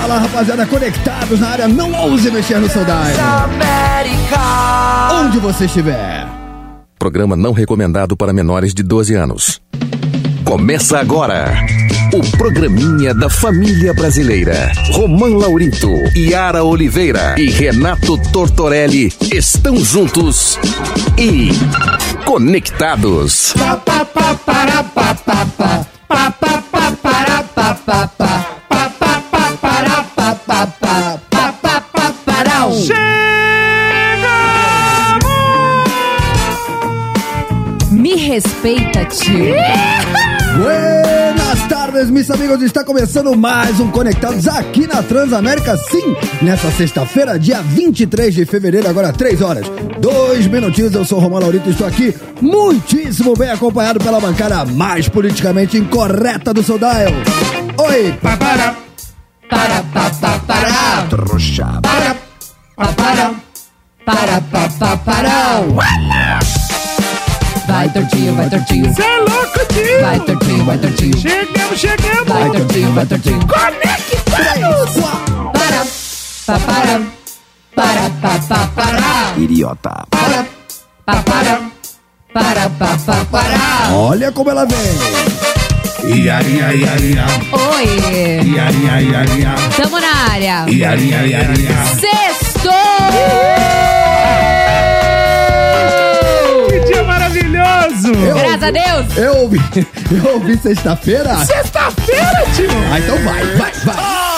Fala rapaziada, conectados na área, não ouse mexer no seu dial. Onde você estiver. Programa não recomendado para menores de 12 anos. Começa agora. O programinha da família brasileira. Romã Laurito, Yara Oliveira e Renato Tortorelli estão juntos e conectados. Me respeita, tio. Buenas tardes, meus amigos. Está começando mais um Conectados aqui na Transamérica. Sim, nessa sexta-feira, dia 23 de fevereiro, agora 3 horas. Dois minutinhos, eu sou o Romão Laurito e estou aqui muitíssimo bem acompanhado pela bancada mais politicamente incorreta do seu dial. Oi, Papara, Para, pa, pa, para. trouxa. Para, pa, para. Para, pa, pa, para. Vai, tortinho, vai, tortinho. cê é louco, tio! Vai, tortinho, vai, tortinho. Chegamos, chegamos! Vai, tortinho, vai, tortinho. Conectados! Para, pa, para. Para, pa, pa, para. Idiota. Para, pa, para. Para, pa, pa, para. Olha como ela vem. Ia, ia, ia, ia. Oi, Ia, ia, ia, ia. tamo na área. Ia, ia, ia, ia. Sextou! Que maravilhoso! Graças a Deus! Eu ouvi, eu ouvi sexta-feira. Sexta-feira, tio! Ah, então vai, vai, vai.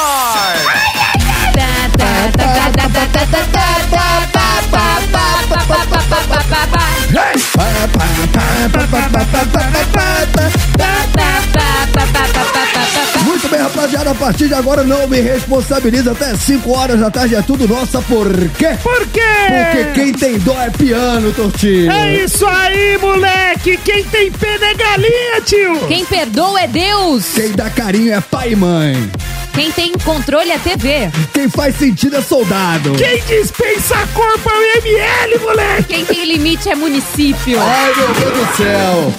Muito bem, rapaziada. A partir de agora não me responsabiliza até 5 horas da tarde. É tudo nossa. Por quê? Por quê? Porque quem tem dó é piano, Tortinho. É isso aí, moleque! Quem tem pena é galinha, tio! Quem perdoa é Deus! Quem dá carinho é pai e mãe. Quem tem controle é TV! Quem faz sentido é soldado. Quem dispensa a corpo é o ML, moleque! Quem tem limite é município! Ai, meu Deus do céu.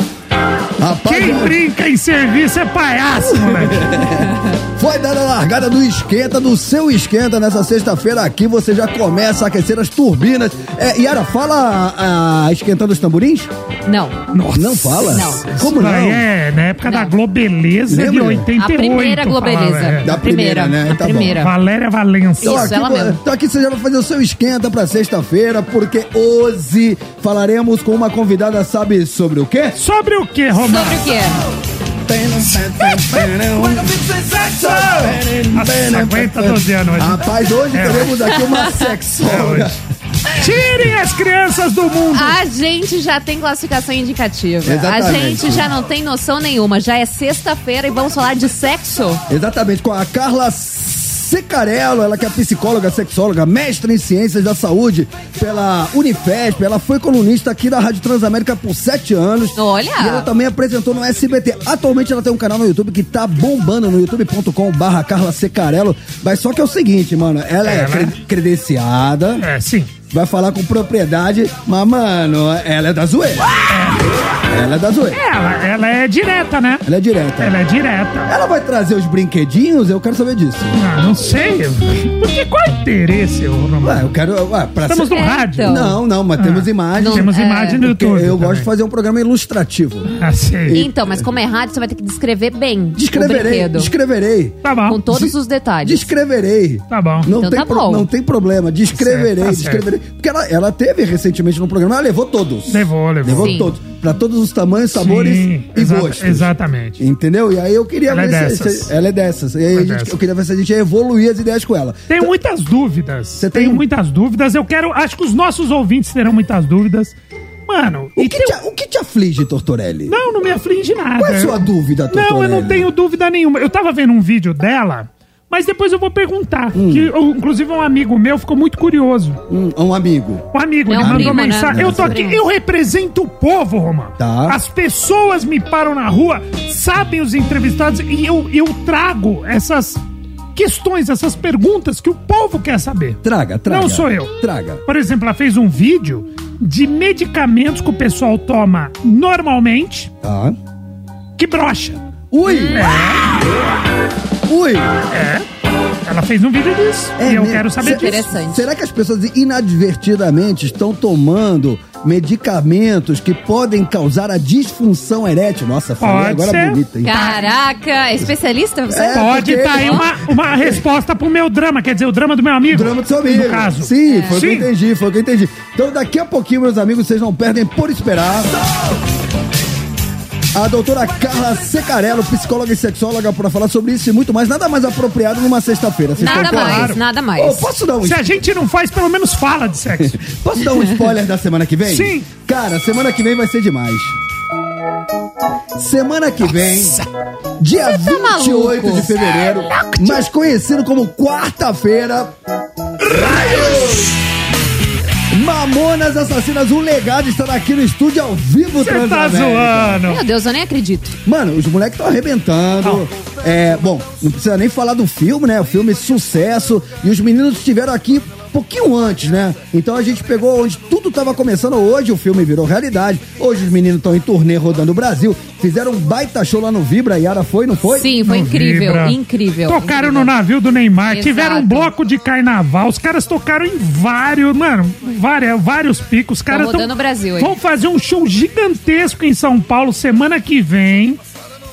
Rapaz, Quem brinca em serviço é palhaço, moleque! Foi dada a largada do esquenta, do seu esquenta nessa sexta-feira aqui. Você já começa a aquecer as turbinas. É, Yara, fala a, esquentando os tamborins? Não. Nossa! Não fala? Não. Como Isso não? é na época da Não. Globeleza de Lembra? 88. A primeira Globeleza. é. Da A primeira, primeira, né? a Tá bom. primeira. Valéria Valença. Então Isso, aqui, ela mesmo. então aqui você já vai fazer o seu esquenta pra sexta-feira, porque hoje falaremos com uma convidada, sabe sobre o quê? Sobre o que, Romano? Sobre o quê? Nossa, aguenta 12 anos hoje. Rapaz, hoje É, teremos aqui uma sexóloga. Tirem as crianças do mundo! A gente já tem classificação indicativa. A Exatamente. gente já não tem noção nenhuma. Já é sexta-feira e vamos falar de sexo? Exatamente, com a Carla Secarello, ela que é psicóloga, sexóloga, mestre em ciências da saúde pela Unifesp. Ela foi colunista aqui da Rádio Transamérica por sete anos. Olha! E ela também apresentou no SBT. Atualmente ela tem um canal no YouTube que tá bombando no youtube.com barra Carla Secarello. Mas só que é o seguinte, mano, ela é Ela- cre- credenciada, É, sim. Vai falar com propriedade, mas, mano, ela é da zoeira. Ela é da zoeira. Ela, ela é direta, né? Ela é direta. Ela é direta. Ela vai trazer os brinquedinhos? Eu quero saber disso. Ah, não sei. Porque qual é o interesse, ô, Romano? Ué, eu quero. Ué, pra Estamos ser- no rádio. Não, não, mas temos imagens. Não, Temos é, imagem no YouTube. eu gosto de fazer um programa ilustrativo. Ah, sei. Então, mas como é rádio, você vai ter que descrever bem Descreverei, descreverei. Tá bom. Com todos os detalhes. Descreverei. Tá bom. Não, Então tem tá pro- bom. não tem problema. Descreverei, Certo, tá descreverei. Porque ela, ela teve recentemente no programa, ela levou todos. Levou, levou. Levou Sim. todos. Pra todos os tamanhos, sabores Sim, e exa- gostos. Exatamente. Entendeu? E aí eu queria Ela é ver se, dessas. se- Ela é dessas. E aí É a gente- dessas. eu queria ver se a gente ia evoluir as ideias com ela. Tenho muitas dúvidas. Você tem Tenho muitas dúvidas. Eu quero. Acho que os nossos ouvintes terão muitas dúvidas. Mano, O que, tem- te, o que te aflige, Tortorelli? não, não me aflige nada. Qual é a sua dúvida, Não, eu Tortorelli? não tenho dúvida nenhuma. Eu tava vendo um vídeo dela, mas depois eu vou perguntar. Hum. Que, inclusive, um amigo meu ficou muito curioso. Um, um amigo. Um amigo, É ele um mandou primo, né? mensagem. É Eu tô aqui, eu represento o povo, Romano. Tá. As pessoas me param na rua, sabem os entrevistados, e eu, eu trago essas questões, essas perguntas que o povo quer saber. Traga, traga. Não sou eu. Traga. Por exemplo, ela fez um vídeo de medicamentos que o pessoal toma normalmente Tá. que brocha. Ui! Ui! É. Fez um vídeo disso. e eu mesmo? quero saber disso. Interessante. Será que as pessoas inadvertidamente estão tomando medicamentos que podem causar a disfunção erétil? Nossa, falei agora ser. bonita, hein? Caraca, é especialista você? É. Pode porque- estar aí uma, uma resposta pro meu drama, quer dizer, o drama do meu amigo. Drama do seu amigo. No caso. Sim, foi o que eu entendi, foi o que eu entendi. Então daqui a pouquinho, meus amigos, vocês não perdem por esperar. A doutora Carla Secarello, psicóloga e sexóloga, para falar sobre isso e muito mais. Nada mais apropriado numa sexta-feira. Nada mais, nada Ô, mais. posso dar um Se a gente não faz, pelo menos fala de sexo. Posso dar um spoiler da semana que vem? Sim. Cara, semana que vem vai ser demais. Semana que vem, dia Você tá 28 maluco? de fevereiro, mais conhecido como quarta-feira. Mamonas Assassinas, um legado estará aqui no estúdio ao vivo Você tá zoando. Meu Deus, eu nem acredito. Mano, os moleques estão arrebentando. É, bom, não precisa nem falar do filme, né? O filme sucesso. E os meninos estiveram aqui pouquinho antes, né? Então a gente pegou onde tudo tava começando. Hoje o filme virou realidade. Hoje os meninos estão em turnê rodando o Brasil. Fizeram um baita show lá no Vibra. A Yara foi, não foi? Sim, foi Não incrível, vibra. incrível. Tocaram incrível. no navio do Neymar, Exato. tiveram um bloco de carnaval, os caras tocaram em vários, mano, várias, vários picos. Os caras rodando tão- o Brasil aí. Vão fazer um show gigantesco em São Paulo semana que vem.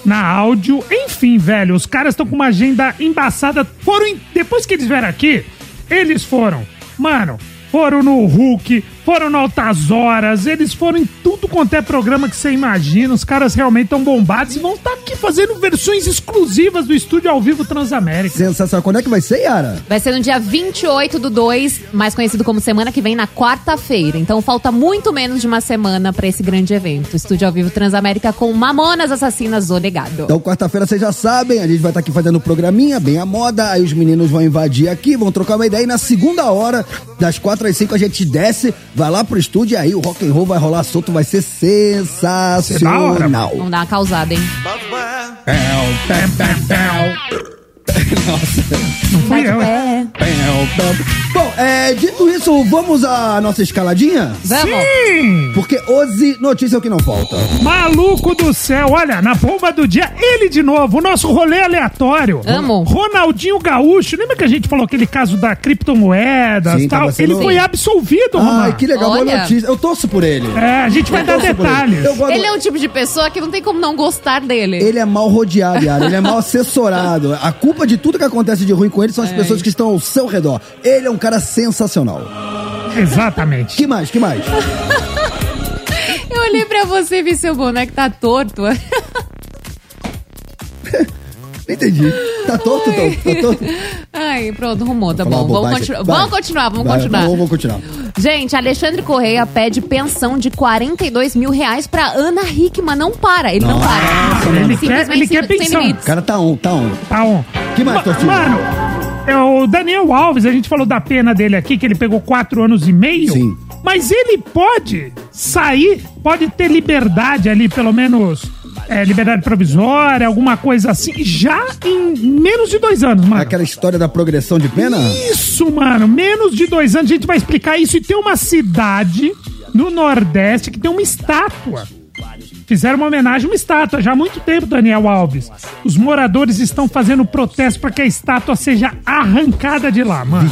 Na áudio, enfim, velho, os caras estão com uma agenda embaçada. Foram em- depois que eles vieram aqui, eles foram, mano, foram no Hulk, foram no Altas Horas, eles foram em tudo quanto é programa que você imagina. Os caras realmente estão bombados e vão estar aqui fazendo versões exclusivas do estúdio ao vivo Transamérica. Sensacional. Quando é que vai ser, Yara? Vai ser no dia 28 do 2, mais conhecido como semana que vem, na quarta-feira. Então falta muito menos de uma semana pra esse grande evento. Estúdio ao vivo Transamérica com Mamonas Assassinas, o legado. Então, quarta-feira, vocês já sabem, a gente vai estar aqui fazendo o programinha, bem a moda, aí os meninos vão invadir aqui, vão trocar uma ideia, e na segunda hora, das quatro às cinco, a gente desce, vai lá pro estúdio, e aí o rock and roll vai rolar solto, vai ser sensacional. Vamos dar uma causada, hein? Não fui eu. É. Bom, é, dito isso, vamos à nossa escaladinha? Vamos. Sim! Porque hoje, notícia é o que não falta. Maluco do céu, olha, na bomba do dia, ele de novo, o nosso rolê aleatório. Amo. Ronaldinho Gaúcho, lembra que a gente falou aquele caso da criptomoeda e tal? sendo- Ele foi absolvido. Ai, que legal, boa Olha. notícia. Eu torço por ele. É, a gente vai Eu dar detalhes. Gosto- Ele é um tipo de pessoa que não tem como não gostar dele. Ele é mal rodeado, Yara. Ele é mal assessorado. A culpa de tudo que acontece de ruim com ele são É. as pessoas que estão ao seu redor. Ele é um cara sensacional. Exatamente. Que mais? Que mais? Eu olhei pra você e vi seu boneco tá torto. Não entendi. Tá torto, então? Tá torto? Ai, pronto, rumou, tá bom. Vamos, continu- Vai. vamos continuar, vamos Vai, continuar. Vamos, vamos continuar. Gente, Alexandre Correia pede pensão de 42 mil reais pra Ana Hickman. Não para, ele não Nossa, para. mano. Ele quer- Simplesmente ele quer pensão. O cara tá on, tá on. Tá on. Que mais, Ma- Tortinho? Mano, é o Daniel Alves, a gente falou da pena dele aqui, que ele pegou quatro anos e meio. Sim. Mas ele pode sair, pode ter liberdade ali, pelo menos é, liberdade provisória, alguma coisa assim, já em menos de dois anos, mano. Aquela história da progressão de pena? Isso, mano, menos de dois anos, a gente vai explicar isso. E tem uma cidade no Nordeste que tem uma estátua. Fizeram uma homenagem a uma estátua já há muito tempo, Daniel Alves. Os moradores estão fazendo protesto para que a estátua seja arrancada de lá, mano.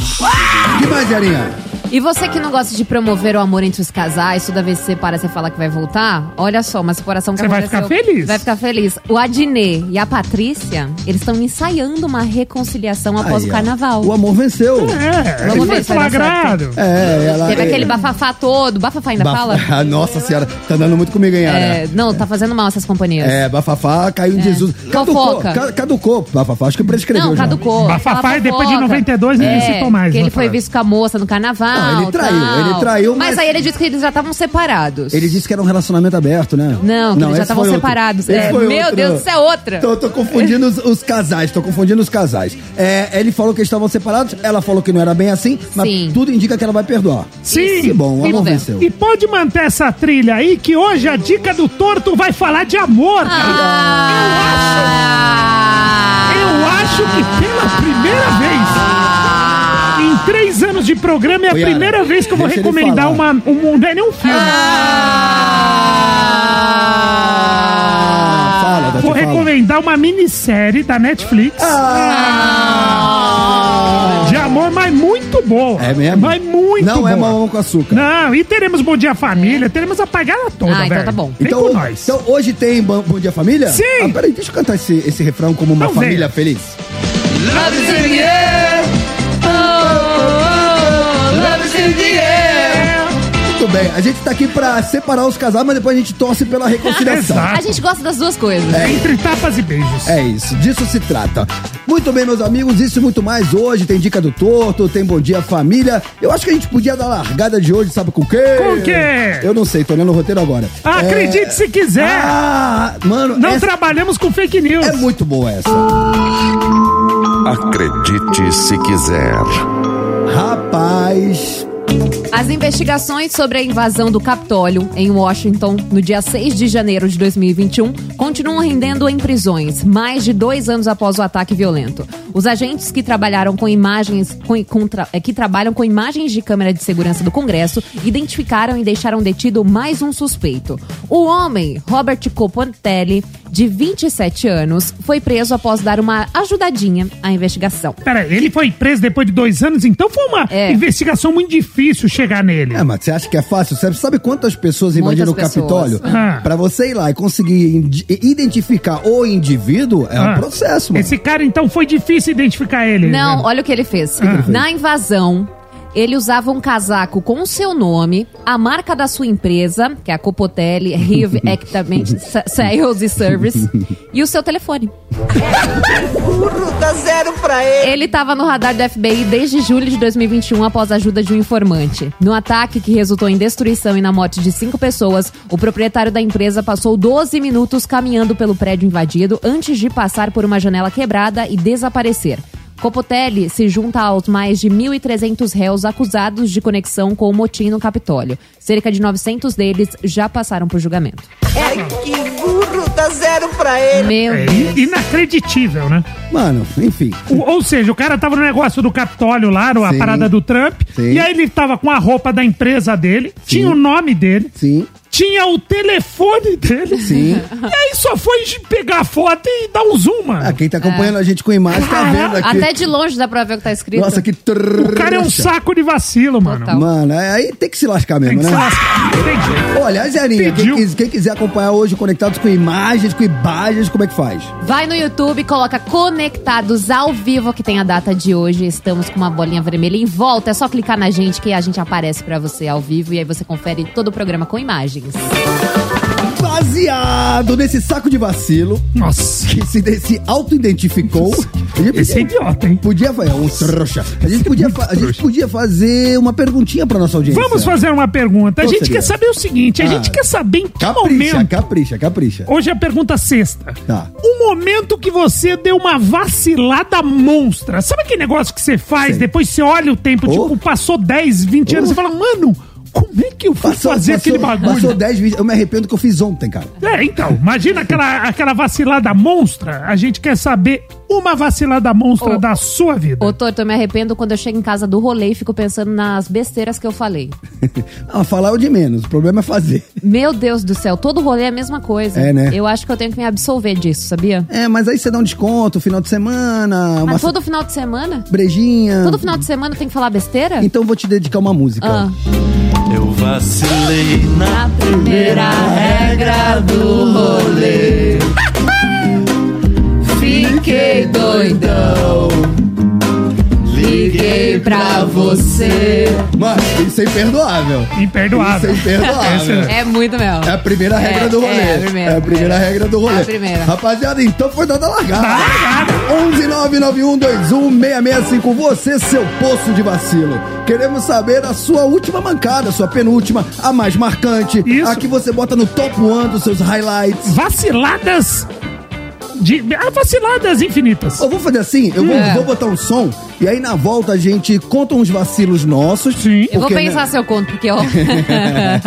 Que mais, Yarinha? E você que não gosta de promover o amor entre os casais, toda vez que você para, você fala que vai voltar, olha só, uma separação que Você vai ficar feliz? Vai ficar feliz. O Adnê e a Patrícia, eles estão ensaiando uma reconciliação após Aí, o ó. carnaval. O amor venceu. É, Vamos ele ver foi se vai dar flagrado. É, ela. Teve é- aquele bafafá todo. Bafafá ainda Baf- fala? Ah, Nossa senhora, tá dando muito comigo, hein, Yara? É, não, tá fazendo mal essas companhias. É, Bafafá caiu em Jesus. Caducou, Fofoca. ca- caducou. Bafafá, acho que prescreveu Não, já. caducou. Bafafá, Aquela e depois de fofoca. 92 ninguém citou mais, Que ele foi visto com a moça no carnaval. Não, ele traiu, tal. ele traiu, mas- aí ele disse que eles já estavam separados. Ele disse que era um relacionamento aberto, né? Não, que eles já esse estavam foi outro. separados. Esse É, foi meu outro. Deus, isso é outra. Tô, tô confundindo os, os casais, tô confundindo os casais. É, ele falou que eles estavam separados, ela falou que não era bem assim, mas Sim. tudo indica que ela vai perdoar. Sim. Que bom, o Vamos amor ver. venceu. E pode manter essa trilha aí, que hoje a dica do torto vai falar de amor, cara. Ah. Eu acho que pela primeira vez. Em três anos de programa é a Yara, primeira vez que eu vou recomendar uma, um. Não é nem um filme. Ah, fala, Tati, Vou fala. recomendar uma minissérie da Netflix. Ah, muito boa. É mesmo? Mas muito Não boa. é mamão com açúcar. Não, e teremos Bom Dia Família, teremos a pagada toda, Ah, então velho. tá bom. Vem Então, com nós. então hoje tem Bom Bom Dia Família? Sim. Ah, peraí, deixa eu cantar esse, esse refrão como uma Então família venha. feliz. Muito bem, a gente tá aqui pra separar os casais, mas depois a gente torce pela reconciliação. Exato. A gente gosta das duas coisas. Entre tapas e beijos. É isso, disso se trata. Muito bem, meus amigos, isso e muito mais hoje. Tem dica do torto, tem bom dia família. Eu acho que a gente podia dar a largada de hoje, sabe com o quê? Com o quê? Eu não sei, tô olhando o roteiro agora. Acredite É- se quiser. Ah, mano, Não essa trabalhamos com fake news. é muito boa essa. Acredite se quiser. Rapaz, As investigações sobre a invasão do Capitólio em Washington no dia 6 de janeiro de 2021 continuam rendendo em prisões, mais de dois anos após o ataque violento. Os agentes que trabalharam com imagens com- com eh, que trabalham com imagens de câmera de segurança do Congresso identificaram e deixaram detido mais um suspeito. O homem, Robert Copontelli, de 27 anos, foi preso após dar uma ajudadinha à investigação. Pera, ele foi preso depois de dois anos, então foi uma É. investigação muito difícil chegar nele. é, mas você acha que é fácil? Você sabe quantas pessoas invadiram o Capitólio? Ah. Pra você ir lá e conseguir identificar o indivíduo, é um Ah. processo, mano. Esse cara, então, foi difícil identificar ele. Não, né? olha o que ele fez. que ele fez? Na invasão, ele usava um casaco com o seu nome, a marca da sua empresa, que é a Copotelli Rive Equipment Sa- Sales e Service, e o seu telefone. Dá zero pra ele. Ele estava no radar do FBI desde julho de 2021 após a ajuda de um informante. No ataque que resultou em destruição e na morte de cinco pessoas, o proprietário da empresa passou 12 minutos caminhando pelo prédio invadido antes de passar por uma janela quebrada e desaparecer. Copotelli se junta aos mais de 1.300 réus acusados de conexão com o motim no Capitólio. Cerca de 900 deles já passaram por julgamento. Ai, que burro. Dá zero pra ele. Meu É Deus. in- inacreditível, né? Mano, enfim. O- ou seja, o cara tava no negócio do Capitólio lá, no- a Sim. parada do Trump, Sim. e aí ele tava com a roupa da empresa dele, tinha o nome dele, Sim. Tinha o telefone dele. Sim. E aí só foi de pegar a foto e dar um zoom, mano. Ah, quem tá acompanhando a gente com imagem tá vendo aqui. Até de longe dá pra ver o que tá escrito. Nossa, que O cara é um saco de vacilo, mano. Total. Mano, é- aí tem que se lascar Tem mesmo, que se né? lascar. Tem. Olha, Zerinha, quem, quem quiser acompanhar hoje Conectados com imagens, com imagens, como é que faz? Vai no YouTube, coloca Conectados ao vivo, que tem a data de hoje. Estamos com uma bolinha vermelha em volta. É só clicar na gente que a gente aparece pra você ao vivo e aí você confere todo o programa com imagens. Baseado nesse saco de vacilo Nossa. que se, se auto-identificou. Esse é podia- idiota, hein? Podia fazer um trouxa. A gente podia, fa- a gente podia fazer uma perguntinha pra nossa audiência. Vamos fazer uma pergunta. A Qual gente seria? quer saber o seguinte: a Ah. gente quer saber em que Capricha, momento. capricha, capricha. Hoje é a pergunta sexta. Tá. O momento que você deu uma vacilada monstra. Sabe aquele negócio que você faz, depois você olha o tempo, Oh. tipo, passou 10, 20 anos, Oh. você fala, mano, como é que eu fui fazer aquele bagulho? Passou 10 vídeos. Eu me arrependo que eu fiz ontem, cara. É, então, imagina aquela, aquela vacilada monstra. A gente quer saber uma vacilada monstra Ô. da sua vida. Ô, Torto, eu me arrependo quando eu chego em casa do rolê e fico pensando nas besteiras que eu falei. Ah, falar é o de menos. O problema é fazer. Meu Deus do céu, todo rolê é a mesma coisa. É, né? Eu acho que eu tenho que me absolver disso, sabia? É, mas aí você dá um desconto, final de semana, uma Mas todo final de semana? brejinha. Todo final de semana tem que falar besteira? Então eu vou te dedicar uma música. Ah. Eu vacilei na primeira regra do rolê. Fiquei doidão. Liguei pra você. Mano, isso é imperdoável. Imperdoável. Isso é imperdoável. É muito mesmo. É a primeira regra É, do rolê. é a primeira, É a primeira é. regra do rolê. É a primeira. Rapaziada, então foi dada a largada. Tá largada. 11991216655. Você, seu poço de vacilo. Queremos saber a sua última mancada, a sua penúltima, a mais marcante. Isso. A que você bota no top one dos seus highlights. Vaciladas. De, ah, vaciladas infinitas. Eu vou fazer assim, eu vou, É. vou botar um som e aí na volta a gente conta uns vacilos nossos. Sim. Eu vou Porque, pensar né? se eu conto, porque eu.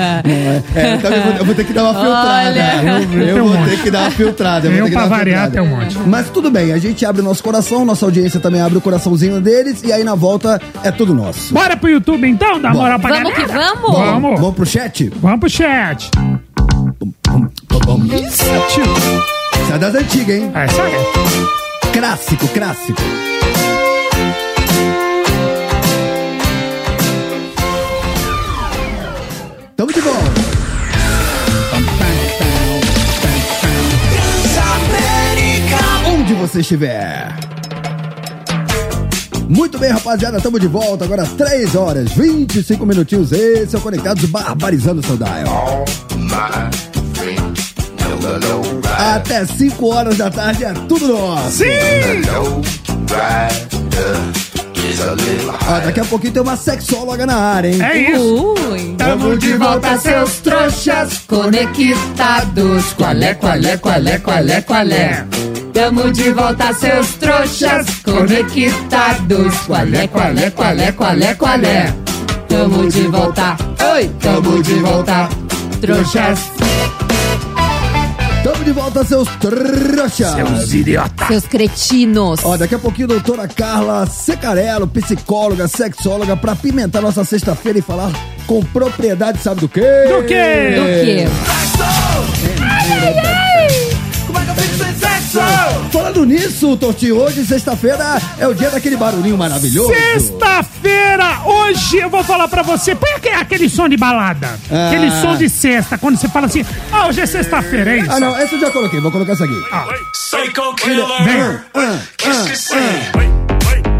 É, é, eu, também vou, eu vou ter que dar uma filtrada. Olha. Eu um vou ter que dar uma filtrada. Eu, vou Eu, que pra variar, filtrada. tem um monte. Mas tudo bem, a gente abre o nosso coração, nossa audiência também abre o coraçãozinho deles e aí na volta é tudo nosso. Bora pro YouTube então, dá moral pra Vamos que galera? vamos? Vamos. Vamos pro chat? Vamos pro chat. Isso, tio. Isso é das antigas, hein? É, isso aí. É. Clássico, clássico. Tamo de volta. Onde você estiver. Muito bem, rapaziada, tamo de volta. Agora 3 horas, 25 minutinhos. Esse é o Conectados Barbarizando o Seu Dial. Oh, até 5 horas da tarde é tudo nosso. Sim! Ó, daqui a pouquinho tem uma sexóloga na área, hein? É isso. Ui. Tamo de volta, seus trouxas conectados. Qualé, qualé, qualé, qualé, qualé. Tamo de volta, seus trouxas conectados. Qualé, qualé, qualé, qualé, qualé. Tamo de volta. Oi, tamo de volta. Trouxas. De volta, seus trouxas. Seus idiotas. Seus cretinos. Ó, daqui a pouquinho, doutora Carla Secarello, psicóloga, sexóloga, pra pimentar nossa sexta-feira e falar com propriedade, sabe do quê? Do quê? Do quê? Falando nisso, Tortinho, hoje, sexta-feira, é o dia daquele barulhinho maravilhoso. Sexta-feira, hoje eu vou falar pra você. Põe aquele, aquele som de balada. Ah. Aquele som de sexta, quando você fala assim, ah, hoje é sexta-feira, é isso? Ah, não, essa eu já coloquei, vou colocar essa aqui. Psycho killer. Vem. Ah, que c'est?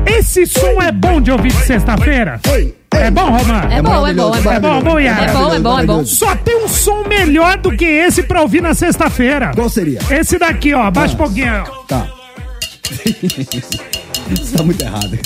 Esse som é bom de ouvir de sexta-feira? Ei, É bom, Romã? É bom, é bom, é bom. É bom, bom, Yara. É bom, é bom, é bom. Só tem um som melhor do que esse pra ouvir na sexta-feira. Qual seria? Esse daqui, ó. Baixa um pouquinho. ó. Tá. Isso tá muito errado.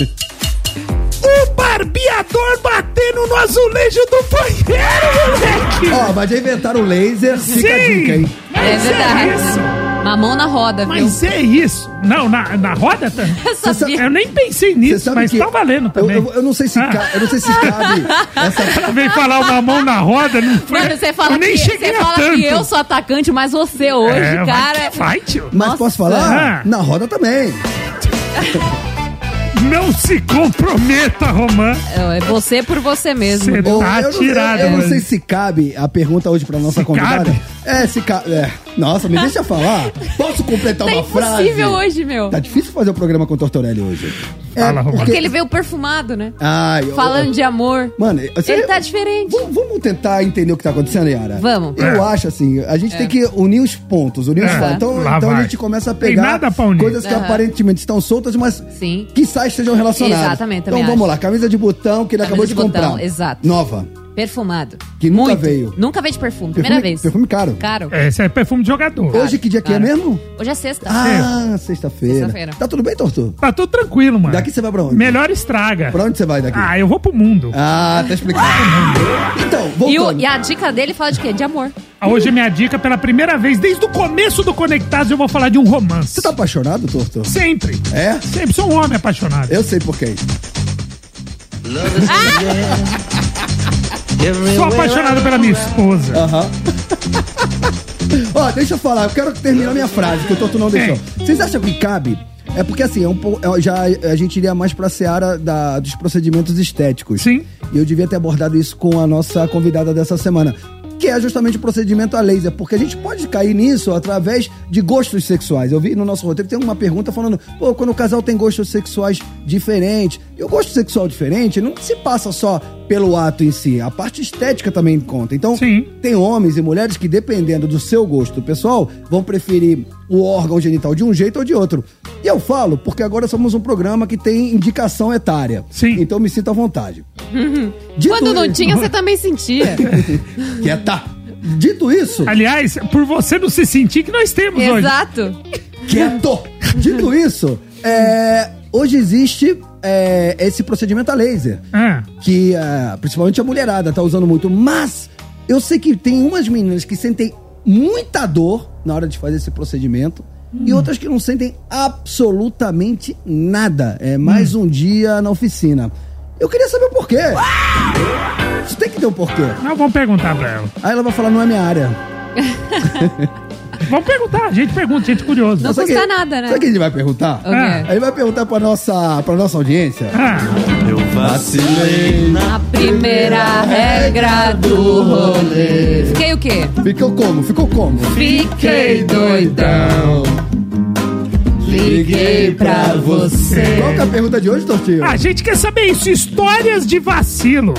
O barbeador batendo no azulejo do banheiro, moleque! Ó, mas já inventaram o laser, fica a dica, hein? É verdade. isso. Mamão na roda, viu? Mas é isso. Não, na, na roda? Tá? Eu sabia. Eu nem pensei nisso, sabe mas que tá valendo eu, também. eu, eu não sei se Ah. ca- eu não sei se cabe essa Ela veio falar uma mão na roda, não foi? Mano, você eu fala, nem que, cheguei você a fala tanto. que eu sou atacante, mas você hoje, É, cara. Vai, tio. Mas Nossa. posso falar? Ah. Na roda também. Não se comprometa, Romã. É você por você mesmo. Cê- Ou Tá eu não, tirado, eu, eu não sei se cabe a pergunta hoje pra nossa Se convidada. cabe? É, se cabe. É. Nossa, me deixa falar. Posso completar Tá uma frase? impossível hoje, meu. Tá difícil fazer o programa com o Tortorelli hoje. É, Fala, Romano. Porque ele veio perfumado, né? Ai, eu- Falando de amor. Mano, você... Ele tá diferente. Vamos, vamos tentar entender o que tá acontecendo, Yara? Vamos. Eu É. acho assim, a gente tem que unir os pontos, unir os É. fatos. Então, Lá então a gente começa a pegar nada pra unir. coisas que Aham. aparentemente estão soltas, mas Sim. quiçá estejam relacionadas. Exatamente, Então vamos acho. lá, camisa de botão que ele Camisa acabou de, de botão, comprar. exato. Nova. Perfumado. Que nunca Muito. veio. Nunca veio de perfume. Primeira Perfume, vez. perfume caro. Caro. Esse é perfume de jogador. Hoje que dia que é Claro. mesmo? Hoje é sexta. Ah, sexta-feira. Sexta-feira. tá tudo bem, Torto? Tá tudo tranquilo, mano. Daqui você vai pra onde? Melhor estraga. Pra onde você vai daqui? Ah, eu vou pro mundo. Ah, tá explicado. Então, E, o- voltando. e a dica dele fala de quê? De amor. Hoje é minha dica, pela primeira vez, desde o começo do Conectados, eu vou falar de um romance. Você tá apaixonado, Torto? Sempre. É? Sempre sou um homem apaixonado. Eu sei por quê. Sou apaixonado pela minha esposa. Aham. Ó, deixa eu falar, eu quero terminar minha frase, que o Torto não deixou. Vocês acham que cabe? É porque assim, é um é, já a gente iria mais pra seara da, dos procedimentos estéticos. Sim. E eu devia ter abordado isso com a nossa convidada dessa semana. Que é justamente o procedimento a laser, porque a gente pode cair nisso através de gostos sexuais. Eu vi no nosso roteiro tem uma pergunta falando, pô, quando o casal tem gostos sexuais diferentes, e o gosto sexual diferente não se passa só pelo ato em si, a parte estética também conta. Então, Sim. tem homens e mulheres que, dependendo do seu gosto pessoal, vão preferir o órgão genital de um jeito ou de outro. E eu falo porque agora somos um programa que tem indicação etária. Sim. Então me sinta à vontade. Dito Quando não tinha, você também sentia. Quieta. Dito isso, Aliás, por você não se sentir que nós temos hoje. Exato. quieto. Dito isso, é, hoje existe é, esse procedimento a laser. Ah, que ah, principalmente a mulherada tá usando muito, mas eu sei que tem umas meninas que sentem muita dor na hora de fazer esse procedimento e outras que não sentem absolutamente nada. É mais um dia na oficina. Eu queria saber o porquê. Isso tem que ter um porquê. nós vamos perguntar pra ela. Aí ela vai falar, não é minha área. Vamos perguntar, a gente pergunta, gente curiosa. Não Sabe custa que- nada, né? Sabe o que a gente vai perguntar? O quê? Ah. Aí vai perguntar pra nossa, pra nossa audiência. Ah, Eu vacilei na A primeira regra do rolê. Fiquei o quê? Ficou como? Ficou como? Fiquei doidão. Liguei pra você. Qual que é a pergunta de hoje, Tortinho? a gente quer saber isso, histórias de vacilo.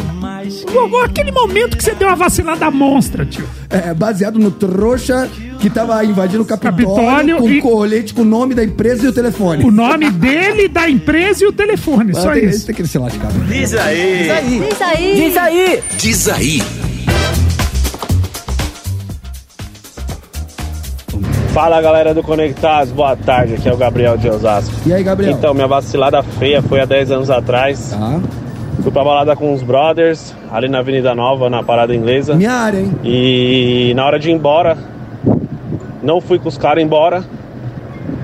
Gogô, aquele momento que você deu uma vacilada monstra, tio. É baseado no trouxa que tava invadindo o Capitólio, Capitólio com e- colete com o nome da empresa e o telefone. O nome dele, da empresa e o telefone. Ah, Só tem, isso. Tem que se lascar. né? Diz aí. Diz aí. Diz aí. Diz aí. Fala galera do Conectados, boa tarde, aqui é o Gabriel de Osasco. E aí, Gabriel? Então, minha vacilada feia foi há 10 anos atrás. Tá. Fui pra balada com os brothers, ali na Avenida Nova, na Parada Inglesa. Minha área, hein? E na hora de ir embora, não fui com os caras embora.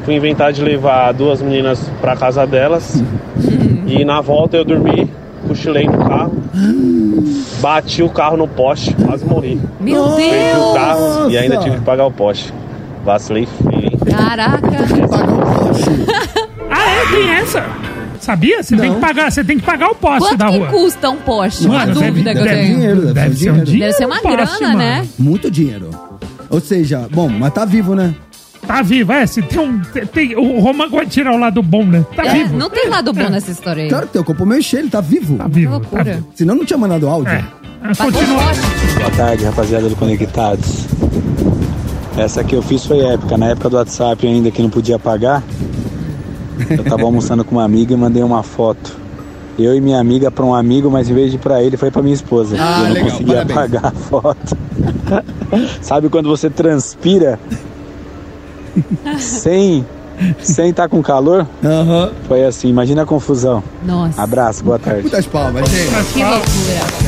Fui inventar de levar duas meninas pra casa delas. e na volta eu dormi, cochilei no carro. Bati o carro no poste, quase morri. Meu Perdi o carro e ainda tive que pagar o poste. Vacilei feio, hein? Caraca. Pagar o poste. Ah, é? Tem essa? Sabia? Você tem que pagar, você tem que pagar o poste Quanto da que rua. custa um poste? Uma dúvida que eu deve- tenho. dinheiro, deve deve ser um dinheiro. Deve ser uma um poste, grana, né? mano. Muito dinheiro. Ou seja, bom, mas tá vivo, né? Tá vivo, é. Se tem um. tem- tem- o Roman vai tirar o lado bom, né? Tá É, vivo. não tem lado bom nessa história aí. Claro que tem, o copo meio cheio, ele tá vivo. Tá Que vivo. Tá loucura. vivo. Senão não tinha mandado áudio. É. Continua. Boa tarde, rapaziada do Conectados. Essa que eu fiz foi épica. Na época do WhatsApp ainda que não podia pagar, eu tava almoçando com uma amiga e mandei uma foto. Eu e minha amiga para um amigo, mas em vez de para ele, foi para minha esposa. Ah, eu não legal, conseguia parabéns. apagar a foto. Sabe quando você transpira sem sem estar com calor? Aham. Foi assim, imagina a confusão. Nossa. Abraço, boa tarde. Muitas palmas, gente. Que loucura.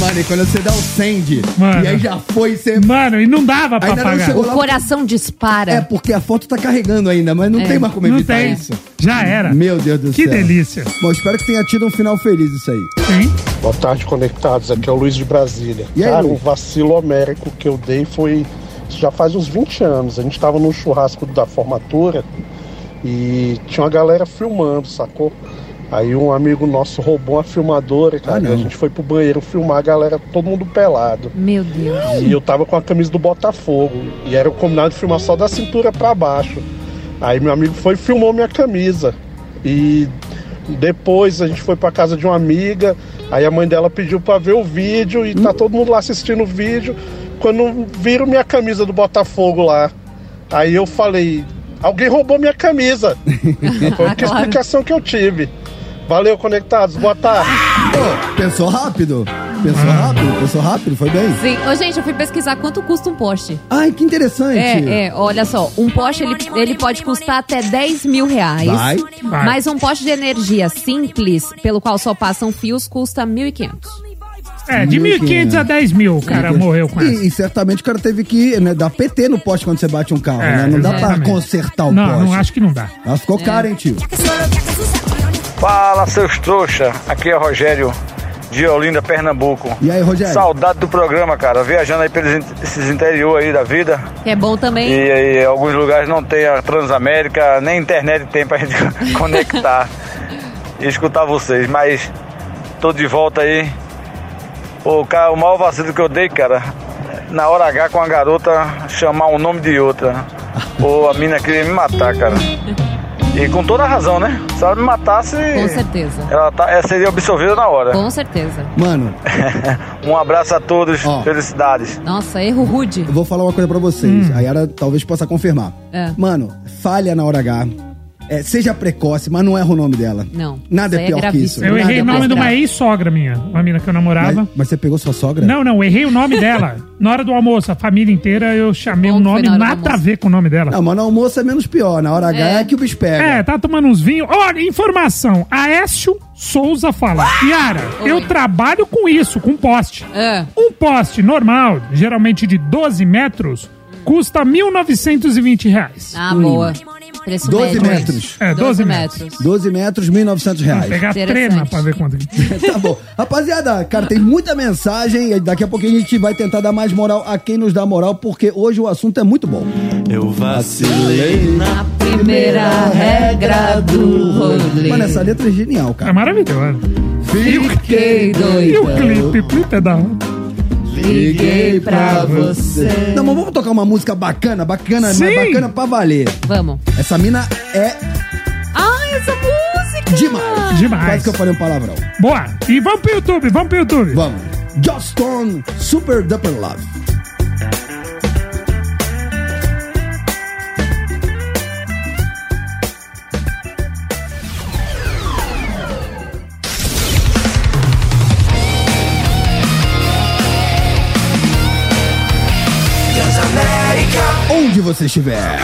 Mano, e quando você dá o send, Mano. e aí já foi, você... Mano, e não dava pra Ainda não pagar. O lá. coração dispara. É, porque a foto tá carregando ainda, mas não É. tem mais como Não evitar tem. isso. Já era. Meu Deus do Que céu. delícia. Bom, espero que tenha tido um final feliz isso aí. Sim. Boa tarde, conectados. Aqui é o Luiz de Brasília. E aí, Cara, um vacilo homérico que eu dei foi. isso Já faz uns 20 anos. A gente tava num churrasco da formatura e tinha uma galera filmando, sacou? Aí um amigo nosso roubou uma filmadora, cara. Ah, e a gente foi pro banheiro filmar a galera, todo mundo pelado. Meu Deus. E eu tava com a camisa do Botafogo. E era o combinado de filmar só da cintura pra baixo. Aí meu amigo foi e filmou minha camisa. E depois a gente foi pra casa de uma amiga. Aí a mãe dela pediu pra ver o vídeo. E tá todo mundo lá assistindo o vídeo. Quando viram minha camisa do Botafogo lá. Aí eu falei: alguém roubou minha camisa. Foi a única Claro. explicação que eu tive. Valeu, conectados. Boa tarde. Pô, pensou rápido. Pensou Ah. rápido, pensou rápido, foi bem. Sim. Ô, gente, eu fui pesquisar quanto custa um poste. Ai, que interessante. É, é, olha só, um poste ele, ele pode custar até 10 mil reais. Vai. Vai. Mas um poste de energia simples, pelo qual só passam fios, custa 1.500. É, de 1.500 a 10 mil o cara morreu com essa. E, e certamente o cara teve que né, dar PT no poste quando você bate um carro, É, né? Não dá pra exatamente. consertar o Não, poste. não acho que não dá. Ela ficou cara, hein, tio? Fala, seus trouxa. Aqui é Rogério de Olinda, Pernambuco. E aí, Rogério? Saudade do programa, cara. Viajando aí pelos esses interior aí da vida. É bom também. E aí, em alguns lugares não tem a Transamérica, nem internet tem pra gente conectar e escutar vocês. Mas tô de volta aí. Pô, cara, o maior vacilo que eu dei, cara, na hora H com a garota chamar um nome de outra. Pô, a mina queria me matar, cara. E com toda a razão, né? Se ela me matasse, Com certeza. ela, tá, ela seria absolvida na hora. Com certeza. Mano, Um abraço a todos, Ó. felicidades. Nossa, erro rude. eu vou falar uma coisa pra vocês. A Yara talvez possa confirmar. É. Mano, falha na hora H. É, seja precoce, mas não erra o nome dela. Não. Nada é é pior que isso. Eu Nada errei é o nome pior. de uma ex-sogra minha, uma mina que eu namorava. Mas, mas você pegou sua sogra? Não, não, errei o nome dela. Na hora do almoço, a família inteira, eu chamei Bom um foi nome nada a ver com o nome dela. Não, mas no almoço é menos pior. Na hora H É. é que o bicho pega. É, tá tomando uns vinhos. Olha, informação. Aécio Souza fala. Yara, Oi. eu trabalho com isso, com poste. É. Um poste normal, geralmente de 12 metros, custa 1.920 reais. Ah, boa. Preço 12 médio. metros. É, 12 metros. 12 metros, 1.900 Vou reais. pegar a trema pra ver quanto. tá bom. Rapaziada, cara, tem muita mensagem. Daqui a pouquinho a gente vai tentar dar mais moral a quem nos dá moral, porque hoje o assunto é muito bom. Eu vacilei na primeira regra do rolê. Mano, essa letra é genial, É cara. maravilhoso. Fiquei E o clipe? O clipe é da hora. Liguei pra você. Não, mas vamos tocar uma música bacana, bacana, mas Sim. bacana pra valer. Vamos. Essa mina é Ah, essa música! demais. Demais. Quase que eu falei um palavrão. Boa. E vamos pro YouTube, vamos pro YouTube. Vamos. Joss Stone, Super Duper Love. Você estiver.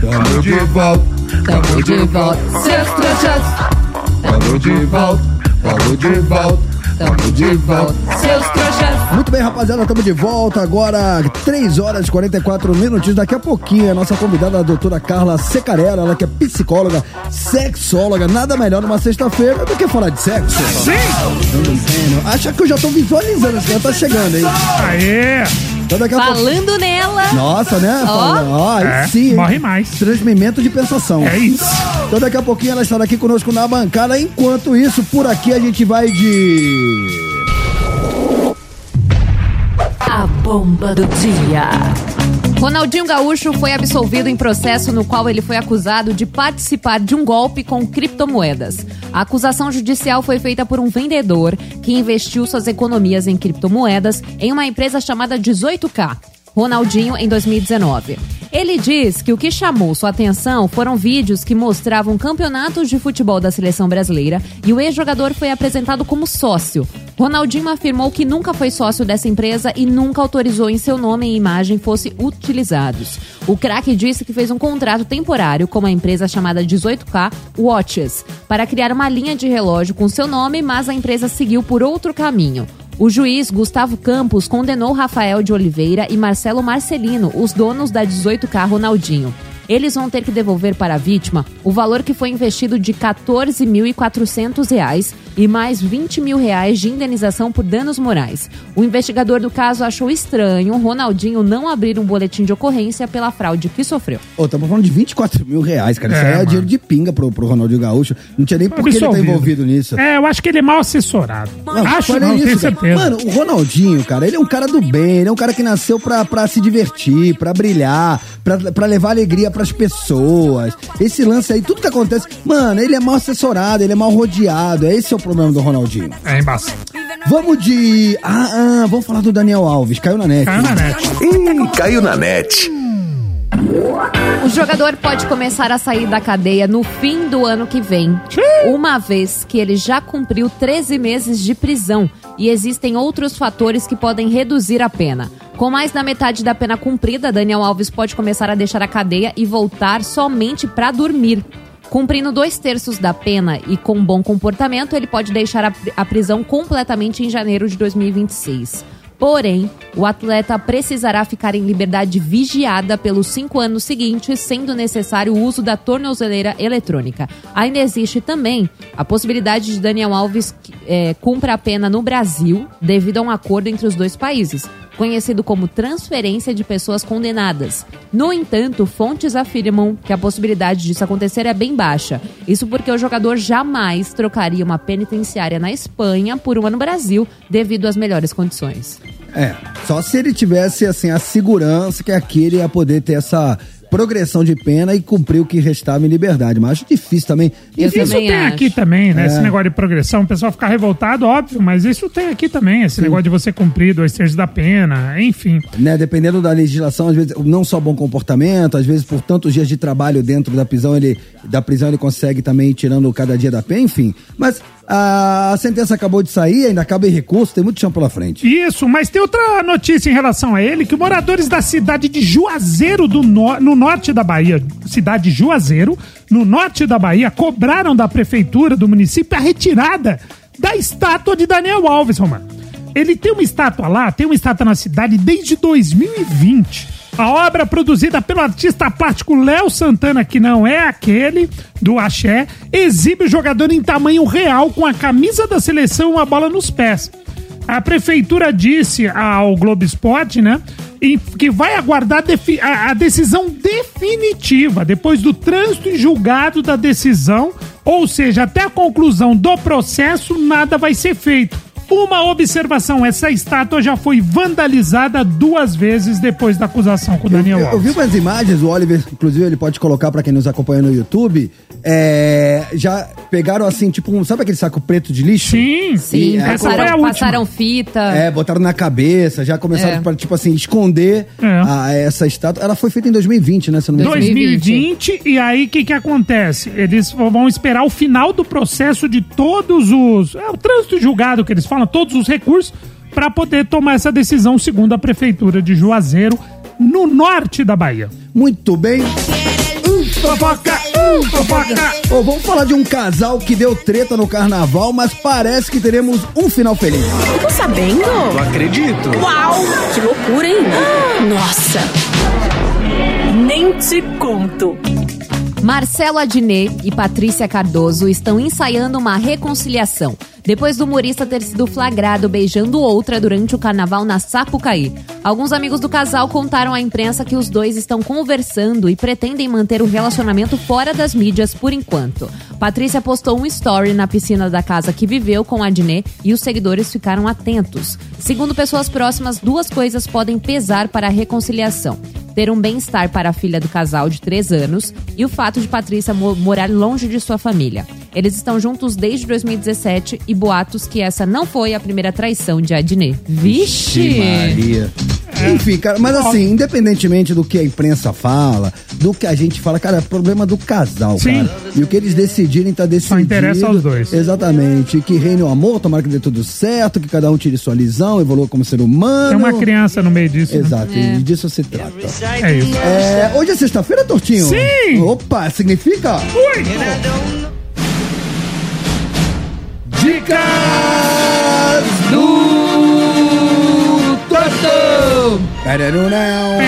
Tamo de volta, Tamo de volta. Seus trouxas. tamo de volta, tamo de volta, Tamo de volta. Seus trouxas. Muito bem, rapaziada, estamos de volta agora, 3 horas e 44 minutos. Daqui a pouquinho, a nossa convidada, a doutora Carla Secarella, ela que é psicóloga, sexóloga, nada melhor numa sexta-feira do que falar de sexo. Sim! Acha que eu já tô visualizando, esse cara tá chegando, hein? Aê! Então daqui a pouco- Falando nela. Nossa, né? Ó. Fala- Ó, aí É, sim. morre mais. Transmimento de pensação. É isso. Então daqui a pouquinho ela estará aqui conosco na bancada. Enquanto isso, por aqui a gente vai de. A bomba do dia. Ronaldinho Gaúcho foi absolvido em processo no qual ele foi acusado de participar de um golpe com criptomoedas. A acusação judicial foi feita por um vendedor que investiu suas economias em criptomoedas em uma empresa chamada 18K. Ronaldinho em 2019. Ele diz que o que chamou sua atenção foram vídeos que mostravam campeonatos de futebol da seleção brasileira e o ex-jogador foi apresentado como sócio. Ronaldinho afirmou que nunca foi sócio dessa empresa e nunca autorizou em seu nome e imagem fossem utilizados. O craque disse que fez um contrato temporário com uma empresa chamada 18K Watches para criar uma linha de relógio com seu nome, mas a empresa seguiu por outro caminho. O juiz Gustavo Campos condenou Rafael de Oliveira e Marcelo Marcelino, os donos da 18K Ronaldinho. Eles vão ter que devolver para a vítima o valor que foi investido de 14.400 reais e mais 20 mil reais de indenização por danos morais. O investigador do caso achou estranho o Ronaldinho não abrir um boletim de ocorrência pela fraude que sofreu. Ô, estamos falando de 24 mil reais, cara. Isso É, aí é mano. dinheiro de pinga pro, pro Ronaldinho Gaúcho. Não tinha nem por que ele tá envolvido nisso. É, eu acho que ele é mal assessorado. Não, acho, olha não, isso, tenho certeza. Mano, o Ronaldinho, cara, ele é um cara do bem, ele é um cara que nasceu pra, pra se divertir, pra brilhar, pra, pra levar alegria pras pessoas. Esse lance aí, tudo que acontece, mano, ele é mal assessorado, ele é mal rodeado. Esse é o problema do Ronaldinho. É embaçado. Vamos de. Ah, ah, vamos falar do Daniel Alves, caiu na net. Caiu na net. Ih, caiu na net. O jogador pode começar a sair da cadeia no fim do ano que vem, uma vez que ele já cumpriu 13 meses de prisão e existem outros fatores que podem reduzir a pena. Com mais da metade da pena cumprida, Daniel Alves pode começar a deixar a cadeia e voltar somente para dormir. Cumprindo dois terços da pena e com bom comportamento, ele pode deixar a, prisão completamente em janeiro de 2026. Porém, o atleta precisará ficar em liberdade vigiada pelos cinco anos seguintes, sendo necessário o uso da tornozeleira eletrônica. Ainda existe também a possibilidade de Daniel Alves eh, cumpra a pena no Brasil, devido a um acordo entre os dois países, conhecido como transferência de pessoas condenadas. No entanto, fontes afirmam que a possibilidade disso acontecer é bem baixa. Isso porque o jogador jamais trocaria uma penitenciária na Espanha por uma no Brasil, devido às melhores condições. É, só se ele tivesse, assim, a segurança que aqui ele ia poder ter essa progressão de pena e cumprir o que restava em liberdade. Mas acho difícil também. Eu Isso também tem acho. aqui também, né? É. Esse negócio de progressão, o pessoal ficar revoltado, óbvio, mas isso tem aqui também, esse negócio de você cumprir dois terços da pena, enfim. né, dependendo da legislação, às vezes não só bom comportamento, às vezes por tantos dias de trabalho dentro da prisão, ele da prisão ele consegue também ir tirando cada dia da pena, enfim. Mas a sentença acabou de sair, ainda acaba em recurso, tem muito chão pela frente. Isso, mas tem outra notícia em relação a ele, que moradores da cidade de Juazeiro, do no, no norte da Bahia, cidade de Juazeiro, no norte da Bahia, cobraram da prefeitura do município a retirada da estátua de Daniel Alves, Romano. Ele tem uma estátua lá, tem uma estátua na cidade desde 2020. A obra produzida pelo artista plástico Léo Santana, que não é aquele do Axé, exibe o jogador em tamanho real com a camisa da seleção e uma bola nos pés. A prefeitura disse ao Globo Esporte, né, que vai aguardar a decisão definitiva depois do trânsito e julgado da decisão, ou seja, até a conclusão do processo, nada vai ser feito. Uma observação: essa estátua já foi vandalizada duas vezes depois da acusação com o Daniel Eu, eu vi Alves. umas imagens, o Oliver, inclusive, ele pode colocar pra quem nos acompanha no YouTube. É, já pegaram assim, tipo, um, sabe aquele saco preto de lixo? Sim, Sim, E, é, passaram, última. passaram fita. É, botaram na cabeça, já começaram É. pra, tipo assim, esconder É. a- essa estátua. Ela foi feita em 2020, né? Se eu não me engano. 2020, e aí o que, que acontece? Eles vão esperar o final do processo de todos os. É o trânsito julgado que eles falam, todos os recursos, para poder tomar essa decisão, segundo a Prefeitura de Juazeiro. no norte da Bahia. Muito bem. Fofoca, fofoca. Ô, vamos falar de um casal que deu treta no carnaval, mas parece que teremos um final feliz. Ficou sabendo? Eu acredito. Uau! Que loucura, hein? Nossa! Nem te conto. Marcelo Adnet e Patrícia Cardoso estão ensaiando uma reconciliação, depois do humorista ter sido flagrado beijando outra durante o carnaval na Sapucaí. Alguns amigos do casal contaram à imprensa que os dois estão conversando e pretendem manter o relacionamento fora das mídias por enquanto. Patrícia postou um story na piscina da casa que viveu com Adnet e os seguidores ficaram atentos. Segundo pessoas próximas, duas coisas podem pesar para a reconciliação ter um bem-estar para a filha do casal de 3 anos e o fato de Patrícia mo morar longe de sua família. Eles estão juntos desde 2017 e boatos que essa não foi a primeira traição de Adnet. Vixe! Maria. Enfim, cara, mas assim, independentemente do que a imprensa fala, do que a gente fala, cara, é problema do casal, Sim. cara. E o que eles decidirem tá decidido. interessa aos dois. Exatamente. Que reine o amor, tomara que dê tudo certo, que cada um tire sua lição, evolua como ser humano. Tem uma criança no meio disso. né? Exato, e disso se trata. É isso. É, hoje é sexta-feira, Tortinho? Sim! Opa, significa? Ui! Dicas do! Pararunão,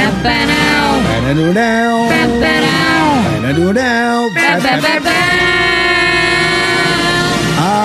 pararunão, pararunão,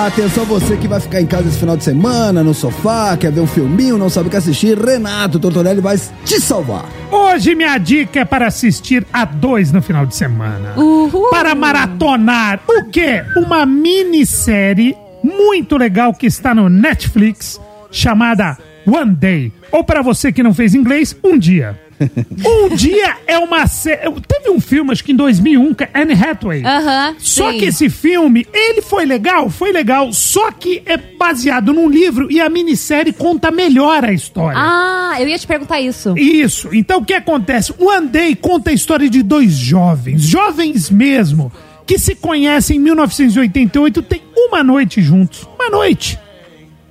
Atenção você que vai ficar em casa esse final de semana, no sofá, quer ver um filminho, não sabe o que assistir, Renato Tortorelli vai te salvar. Hoje minha dica é para assistir a dois no final de semana. Uhul. Para maratonar o quê? Uma minissérie muito legal que está no Netflix chamada One Day. Ou para você que não fez inglês, Um Dia. um Dia é uma série. Teve um filme, acho que em 2001, que é Anne Hathaway. Aham, Só sim. que esse filme, ele foi legal, foi legal, só que é baseado num livro e a minissérie conta melhor a história. Ah, eu ia te perguntar isso. Isso. Então o que acontece? O Andei conta a história de dois jovens, jovens mesmo, que se conhecem em 1988, tem uma noite juntos. Uma noite.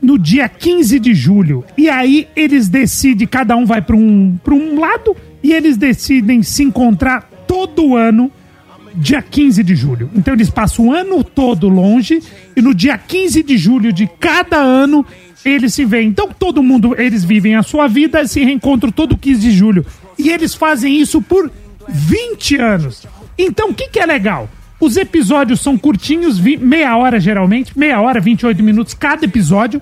No dia 15 de julho. E aí eles decidem, cada um vai para um, um lado, e eles decidem se encontrar todo ano, dia 15 de julho. Então eles passam o ano todo longe, e no dia 15 de julho de cada ano, eles se veem. Então todo mundo, eles vivem a sua vida e se reencontram todo 15 de julho. E eles fazem isso por 20 anos. Então o que, que é legal? Os episódios são curtinhos, meia hora geralmente, meia hora, 28 minutos cada episódio.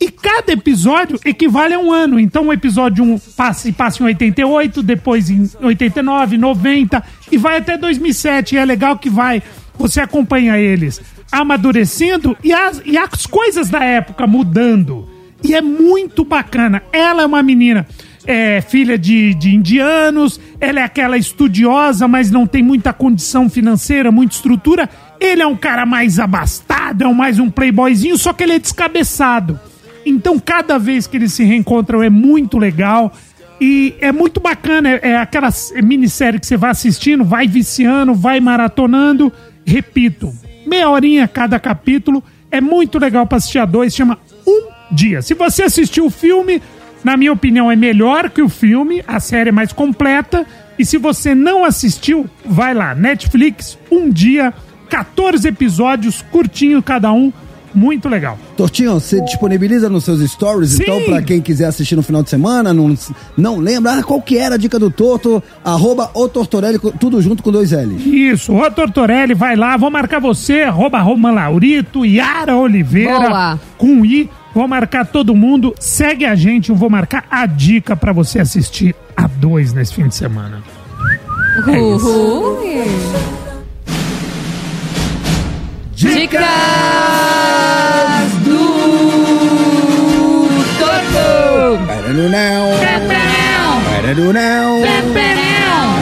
E cada episódio equivale a um ano. Então o episódio 1 passa, passa em 88, depois em 89, 90 e vai até 2007. E é legal que vai, você acompanha eles amadurecendo e as, e as coisas da época mudando. E é muito bacana. Ela é uma menina, é, filha de, de indianos, ela é aquela estudiosa, mas não tem muita condição financeira, muita estrutura. Ele é um cara mais abastado, é mais um playboyzinho, só que ele é descabeçado. Então, cada vez que eles se reencontram é muito legal. E é muito bacana, é, é aquela minissérie que você vai assistindo, vai viciando, vai maratonando. Repito, meia horinha cada capítulo. É muito legal pra assistir a dois, chama Um Dia. Se você assistiu o filme, na minha opinião, é melhor que o filme, a série é mais completa. E se você não assistiu, vai lá, Netflix, Um Dia, 14 episódios, curtinho cada um, muito legal. Tortinho, você disponibiliza nos seus stories, Sim. então, pra quem quiser assistir no final de semana, não, não lembra, ah, qual que era a dica do Torto? Arroba o Tortorelli, tudo junto com dois L's. Isso, Rô Tortorelli, vai lá, vou marcar você, arroba Roman Laurito, Yara Oliveira, Boa. com I, vou marcar todo mundo, segue a gente, eu vou marcar a dica pra você assistir a dois nesse fim de semana. É isso. Uhul. Dicas do Torto. Pararunão, pararunão,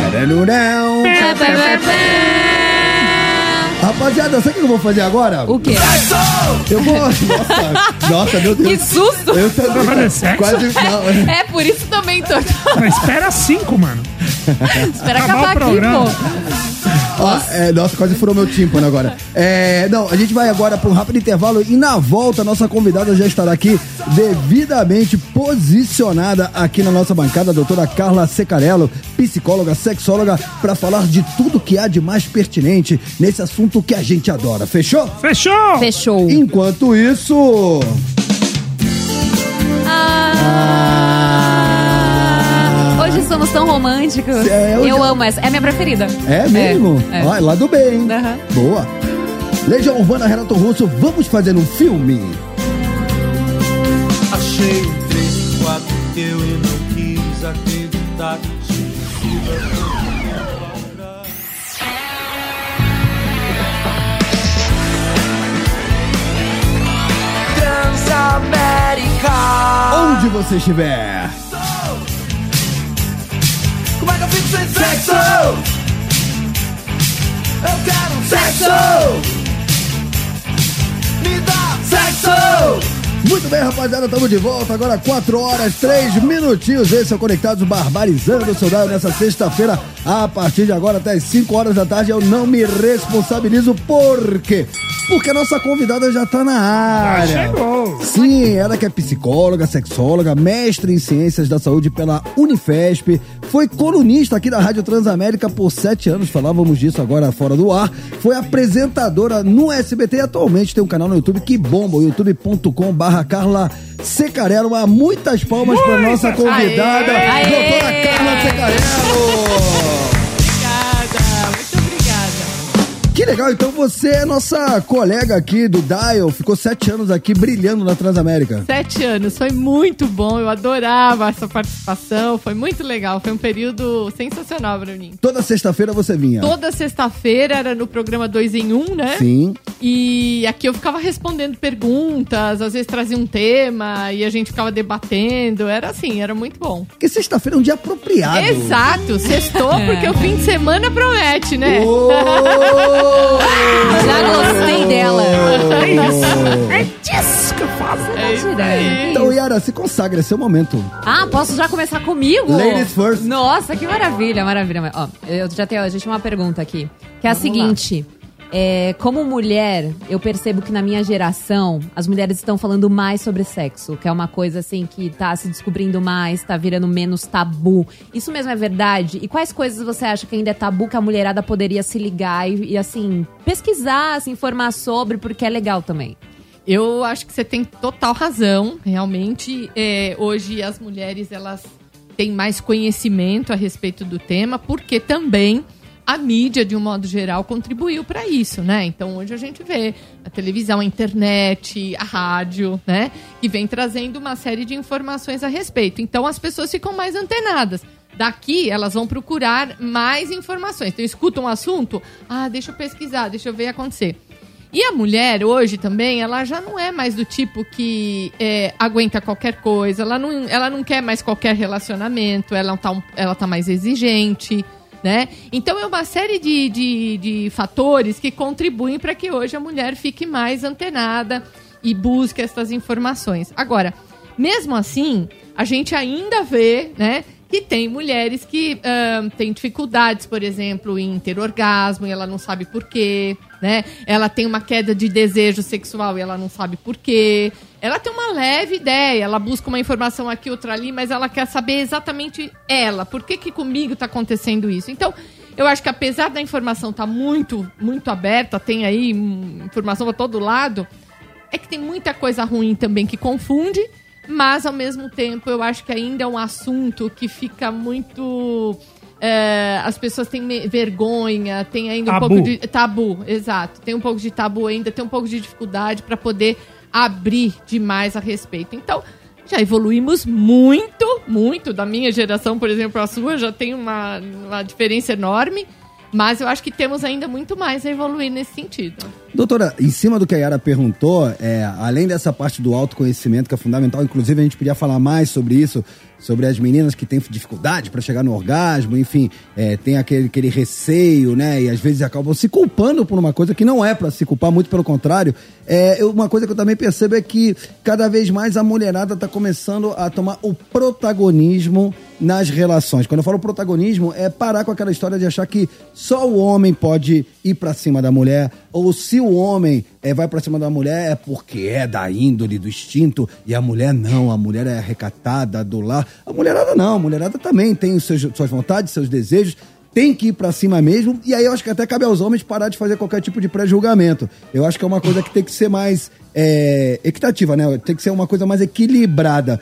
pararunão. Rapaziada, sabe o que eu vou fazer agora? O quê? Eu vou. Nossa, nossa, meu Deus. Que susto! Eu também. Vai fazer sexo? Quase. Não, É por isso também, Torto. Mas espera cinco, mano. Espera Acabar acabar o aqui, programa. pô. É, nossa, quase furou meu tímpano agora. É, não, a gente vai agora para um rápido intervalo e na volta a nossa convidada já estará aqui devidamente posicionada aqui na nossa bancada, a doutora Carla Secarello, psicóloga, sexóloga, para falar de tudo que há de mais pertinente nesse assunto que a gente adora. Fechou? Fechou! Fechou. Enquanto isso. Ah, Hoje somos tão românticos. É, hoje- Eu amo essa. É a minha preferida. É mesmo? É, é. Ó, lá do bem, hein? Aham. Boa. Legião Urbana Renato Russo, vamos fazer um filme? Achei um três, quatro teu e não quis acreditar. Transamérica. Onde você estiver. Sem sexo? Eu quero sexo. Me dá sexo. Muito bem, rapaziada, estamos de volta. Agora 4 horas, 3 minutinhos. Esse é o Conectados Barbarizando o Soldado nessa sexta-feira. A partir de agora até as 5 horas da tarde eu não me responsabilizo. Por quê? Porque a nossa convidada já tá na área. chegou. Sim, ela que é psicóloga, sexóloga, mestre em ciências da saúde pela Unifesp, foi colunista aqui da Rádio Transamérica por sete anos, falávamos disso agora fora do ar, foi apresentadora no SBT e atualmente tem um canal no YouTube que bomba, youtube.com barra Carla Secarello. Há muitas palmas para nossa convidada, Aê! doutora! Carla Secarello. Legal, então você é nossa colega aqui do Dial, ficou sete anos aqui brilhando na Transamérica. Sete anos, foi muito bom, eu adorava essa participação, foi muito legal, foi um período sensacional, Bruninho. Toda sexta-feira você vinha. Toda sexta-feira era no programa 2 em 1, um, né? Sim. E aqui eu ficava respondendo perguntas, às vezes trazia um tema e a gente ficava debatendo. Era assim, era muito bom. Porque sexta-feira é um dia apropriado. Exato, sextou, É. porque o fim de semana promete, né? Já gostei dela. É isso. É disso que eu faço. É isso aí. Então, Yara, se consagra, é seu momento. Ah, posso já começar comigo? Ladies first. Nossa, que maravilha, maravilha. Ó, eu já tenho, a gente tem uma pergunta aqui, que é a Vamos seguinte. É, como mulher, eu percebo que na minha geração, as mulheres estão falando mais sobre sexo, que é uma coisa assim que tá se descobrindo mais, tá virando menos tabu. Isso mesmo é verdade? E quais coisas você acha que ainda é tabu que a mulherada poderia se ligar e, e, assim, pesquisar, se informar sobre, porque é legal também? Eu acho que você tem total razão. Realmente, é, hoje as mulheres elas têm mais conhecimento a respeito do tema, porque também a mídia, de um modo geral, contribuiu para isso, né? Então hoje a gente vê a televisão, a internet, a rádio, né? Que vem trazendo uma série de informações a respeito. Então as pessoas ficam mais antenadas. Daqui elas vão procurar mais informações. Então escuta um assunto, ah, deixa eu pesquisar, deixa eu ver acontecer. E a mulher hoje também, ela já não é mais do tipo que é, aguenta qualquer coisa, ela não, ela não quer mais qualquer relacionamento, ela tá, ela tá mais exigente, né? Então é uma série de, de, de fatores que contribuem para que hoje a mulher fique mais antenada e busque essas informações. Agora, mesmo assim, a gente ainda vê, né? Que tem mulheres que ahn, têm dificuldades, por exemplo, em ter orgasmo e ela não sabe por quê, né? Ela tem uma queda de desejo sexual e ela não sabe por quê. Ela tem uma leve ideia, ela busca uma informação aqui, outra ali, mas ela quer saber exatamente ela. Por que que comigo tá acontecendo isso? Então, eu acho que apesar da informação estar muito, muito aberta, tem aí hum, informação para todo lado, é que tem muita coisa ruim também que confunde, mas ao mesmo tempo eu acho que ainda é um assunto que fica muito. É, as pessoas têm vergonha, tem ainda Tabu. um pouco de. Tabu, exato. Tem um pouco de tabu ainda, tem um pouco de dificuldade para poder abrir demais a respeito. Então, já evoluímos muito, muito. Da minha geração, por exemplo, a sua já tem uma, uma diferença enorme. Mas eu acho que temos ainda muito mais a evoluir nesse sentido. Doutora, em cima do que a Yara perguntou, é, além dessa parte do autoconhecimento que é fundamental, inclusive a gente podia falar mais sobre isso, sobre as meninas que têm dificuldade para chegar no orgasmo, enfim, é, tem aquele, aquele receio, né? E às vezes acabam se culpando por uma coisa que não é para se culpar, muito pelo contrário. É, uma coisa que eu também percebo é que cada vez mais a mulherada está começando a tomar o protagonismo nas relações. Quando eu falo protagonismo, é parar com aquela história de achar que só o homem pode ir pra cima da mulher, ou se o homem é, vai pra cima da mulher é porque é da índole, do instinto, e a mulher não, a mulher é recatada, do lar. A mulherada não, a mulherada também tem os seus, suas vontades, seus desejos, tem que ir pra cima mesmo, e aí eu acho que até cabe aos homens parar de fazer qualquer tipo de pré-julgamento. Eu acho que é uma coisa que tem que ser mais é, equitativa, né? Tem que ser uma coisa mais equilibrada.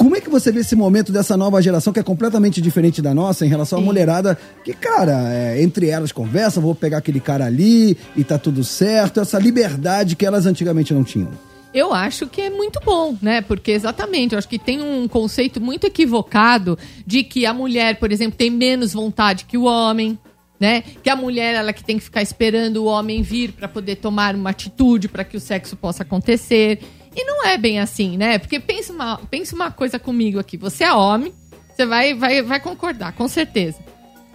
Como é que você vê esse momento dessa nova geração que é completamente diferente da nossa em relação à mulherada? Que, cara, é, entre elas conversam, vou pegar aquele cara ali e tá tudo certo. Essa liberdade que elas antigamente não tinham. Eu acho que é muito bom, né? Porque exatamente, eu acho que tem um conceito muito equivocado de que a mulher, por exemplo, tem menos vontade que o homem, né? Que a mulher ela que tem que ficar esperando o homem vir para poder tomar uma atitude para que o sexo possa acontecer. E não é bem assim, né? Porque pensa uma, pensa uma coisa comigo aqui. Você é homem, você vai, vai, vai concordar, com certeza.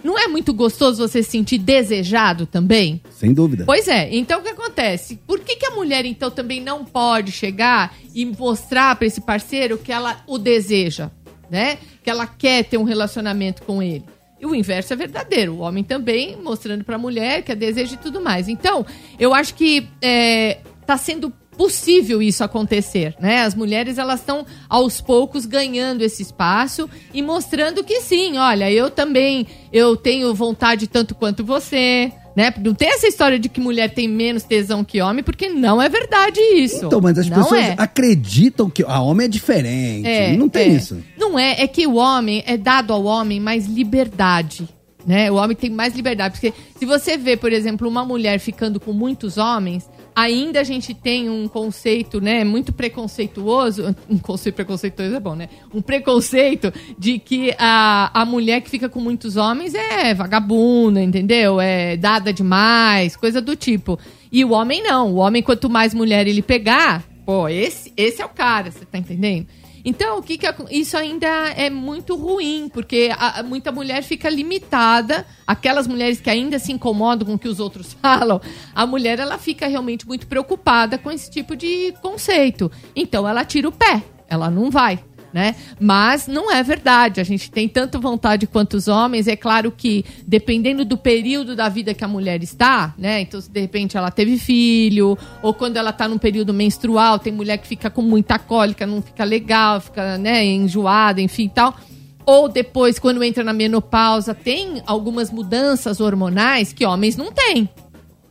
Não é muito gostoso você se sentir desejado também? Sem dúvida. Pois é. Então o que acontece? Por que, que a mulher então também não pode chegar e mostrar para esse parceiro que ela o deseja, né? Que ela quer ter um relacionamento com ele? E o inverso é verdadeiro. O homem também mostrando para a mulher que a deseja e tudo mais. Então, eu acho que é, tá sendo possível isso acontecer, né? As mulheres elas estão aos poucos ganhando esse espaço e mostrando que sim, olha, eu também eu tenho vontade tanto quanto você, né? Não tem essa história de que mulher tem menos tesão que homem, porque não é verdade isso. Então, mas as não pessoas é. acreditam que a homem é diferente. É, não tem é. isso. Não é, é que o homem é dado ao homem mais liberdade. Né? O homem tem mais liberdade. Porque se você vê, por exemplo, uma mulher ficando com muitos homens, ainda a gente tem um conceito, né, muito preconceituoso. Um conceito preconceituoso é bom, né? Um preconceito de que a, a mulher que fica com muitos homens é vagabunda, entendeu? É dada demais, coisa do tipo. E o homem não. O homem, quanto mais mulher ele pegar, pô, esse, esse é o cara, você tá entendendo? Então, o que, que isso ainda é muito ruim, porque a- muita mulher fica limitada, aquelas mulheres que ainda se incomodam com o que os outros falam, a mulher ela fica realmente muito preocupada com esse tipo de conceito. Então, ela tira o pé, ela não vai. Né? Mas não é verdade. A gente tem tanto vontade quanto os homens. É claro que, dependendo do período da vida que a mulher está, né? Então, se de repente ela teve filho, ou quando ela está num período menstrual, tem mulher que fica com muita cólica, não fica legal, fica né, enjoada, enfim tal. Ou depois, quando entra na menopausa, tem algumas mudanças hormonais que homens não têm.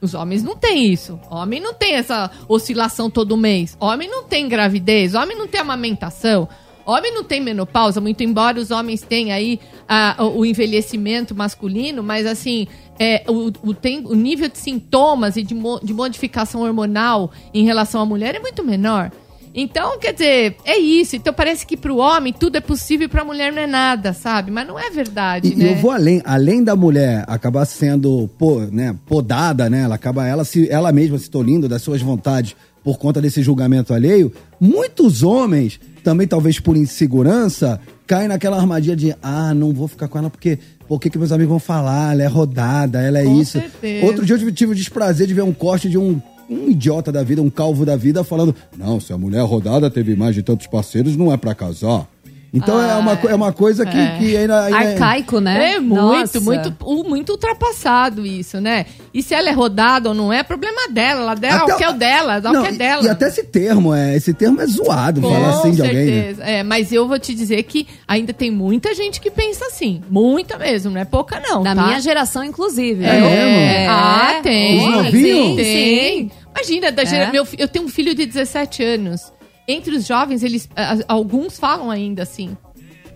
Os homens não têm isso. Homem não tem essa oscilação todo mês. Homem não tem gravidez. Homem não tem amamentação. Homem não tem menopausa, muito embora os homens tenham aí ah, o o envelhecimento masculino, mas assim, é, o, o, tem, o nível de sintomas e de, mo- de modificação hormonal em relação à mulher é muito menor. Então, quer dizer, é isso. Então parece que pro homem tudo é possível e pra mulher não é nada, sabe? Mas não é verdade, E né? eu vou além, além da mulher acabar sendo pô, né, podada, né? Ela acaba ela, se, ela mesma se tolindo das suas vontades por conta desse julgamento alheio. Muitos homens, também talvez por insegurança, caem naquela armadilha de ah, não vou ficar com ela porque por que, que meus amigos vão falar? Ela é rodada, ela é Com isso. certeza. Outro dia eu tive o desprazer de ver um corte de um um idiota da vida, um calvo da vida, falando: Não, se a mulher rodada teve mais de tantos parceiros, não é pra casar. Então é, uma, é uma coisa que, É. que ainda, ainda Arcaico, né? É muito, Nossa. muito, muito ultrapassado isso, né? E se ela é rodada ou não é, problema dela. Ela dela Até o que é o dela, dá o Não, que é e- dela. E até esse termo, é, esse termo é zoado, falar assim de alguém. né? certeza. É, mas eu vou te dizer que ainda tem muita gente que pensa assim. Muita mesmo, não é pouca não, Da tá? minha geração, inclusive. É, mesmo? Ah, tem. Os novinhos? Tem, tem. Imagina, da gera- É. meu, eu tenho um filho de 17 anos. Entre os jovens, eles alguns falam ainda assim.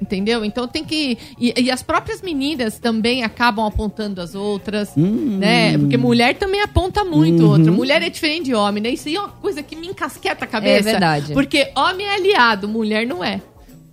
Entendeu? Então tem que. E, e as próprias meninas também acabam apontando as outras, Hum. né? Porque mulher também aponta muito outra. Mulher é diferente de homem, né? Isso aí é uma coisa que me encasqueta a cabeça. É verdade. Porque homem é aliado, mulher não é.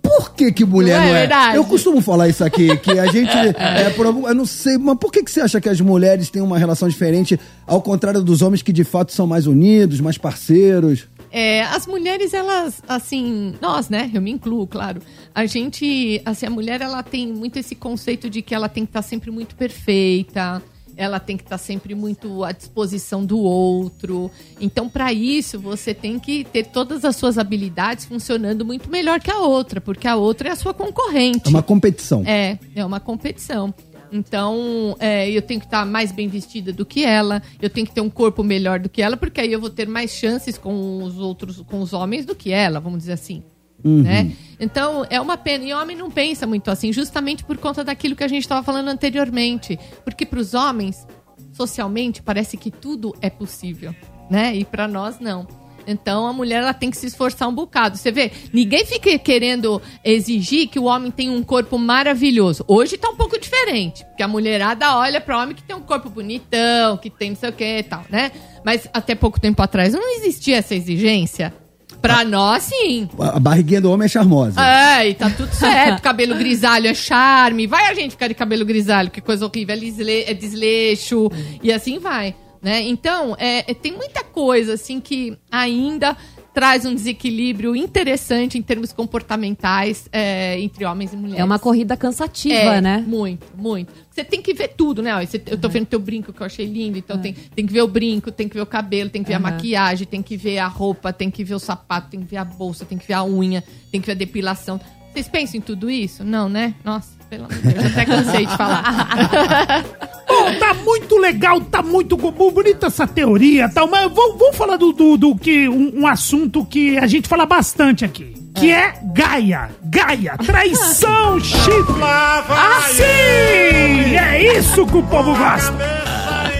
Por que, que mulher Não não é é? verdade? Eu costumo falar isso aqui, que a gente. é, por algum- eu não sei, mas por que, que você acha que as mulheres têm uma relação diferente, ao contrário dos homens que de fato são mais unidos, mais parceiros? É, as mulheres, elas, assim, nós, né? Eu me incluo, claro. A gente, assim, a mulher, ela tem muito esse conceito de que ela tem que estar sempre muito perfeita. ela tem que estar sempre muito à disposição do outro. Então, para isso, você tem que ter todas as suas habilidades funcionando muito melhor que a outra, porque a outra é a sua concorrente. É uma competição. É, é uma competição. Então, é, eu tenho que estar mais bem vestida do que ela, eu tenho que ter um corpo melhor do que ela, porque aí eu vou ter mais chances com os outros, com os homens do que ela, vamos dizer assim. Uhum. Né? Então, é uma pena. E o homem não pensa muito assim, justamente por conta daquilo que a gente estava falando anteriormente. Porque para os homens, socialmente, parece que tudo é possível, né? E para nós, não. Então a mulher ela tem que se esforçar um bocado. Você vê, ninguém fica querendo exigir que o homem tenha um corpo maravilhoso. Hoje tá um pouco diferente, porque a mulherada olha para homem que tem um corpo bonitão, que tem não sei o que e tal, né? Mas até pouco tempo atrás não existia essa exigência. Pra nós, sim. A barriguinha do homem é charmosa. É, e tá tudo certo. cabelo grisalho é charme. Vai a gente ficar de cabelo grisalho, que coisa horrível. É, desle- é desleixo. E assim vai. Né? Então, é, é- tem muita coisa assim que ainda traz um desequilíbrio interessante em termos comportamentais é, entre homens e mulheres. É uma corrida cansativa, É, né? Muito, muito. Você tem que ver tudo, né? Você- eu tô vendo teu brinco que eu achei lindo, então tem, tem que ver o brinco, tem que ver o cabelo, tem que ver a Aham. maquiagem, tem que ver a roupa, tem que ver o sapato, tem que ver a bolsa, tem que ver a unha, tem que ver a depilação. Vocês pensam em tudo isso? Não, né? Nossa, pelo amor de Deus, eu até cansei de falar. Bom, tá muito legal, tá muito bonita essa teoria tal, mas vamos, vamos falar do, do, do que um, um assunto que a gente fala bastante aqui. Que é Gaia. Gaia, traição, chifre. Ah, sim! É isso que o povo gosta.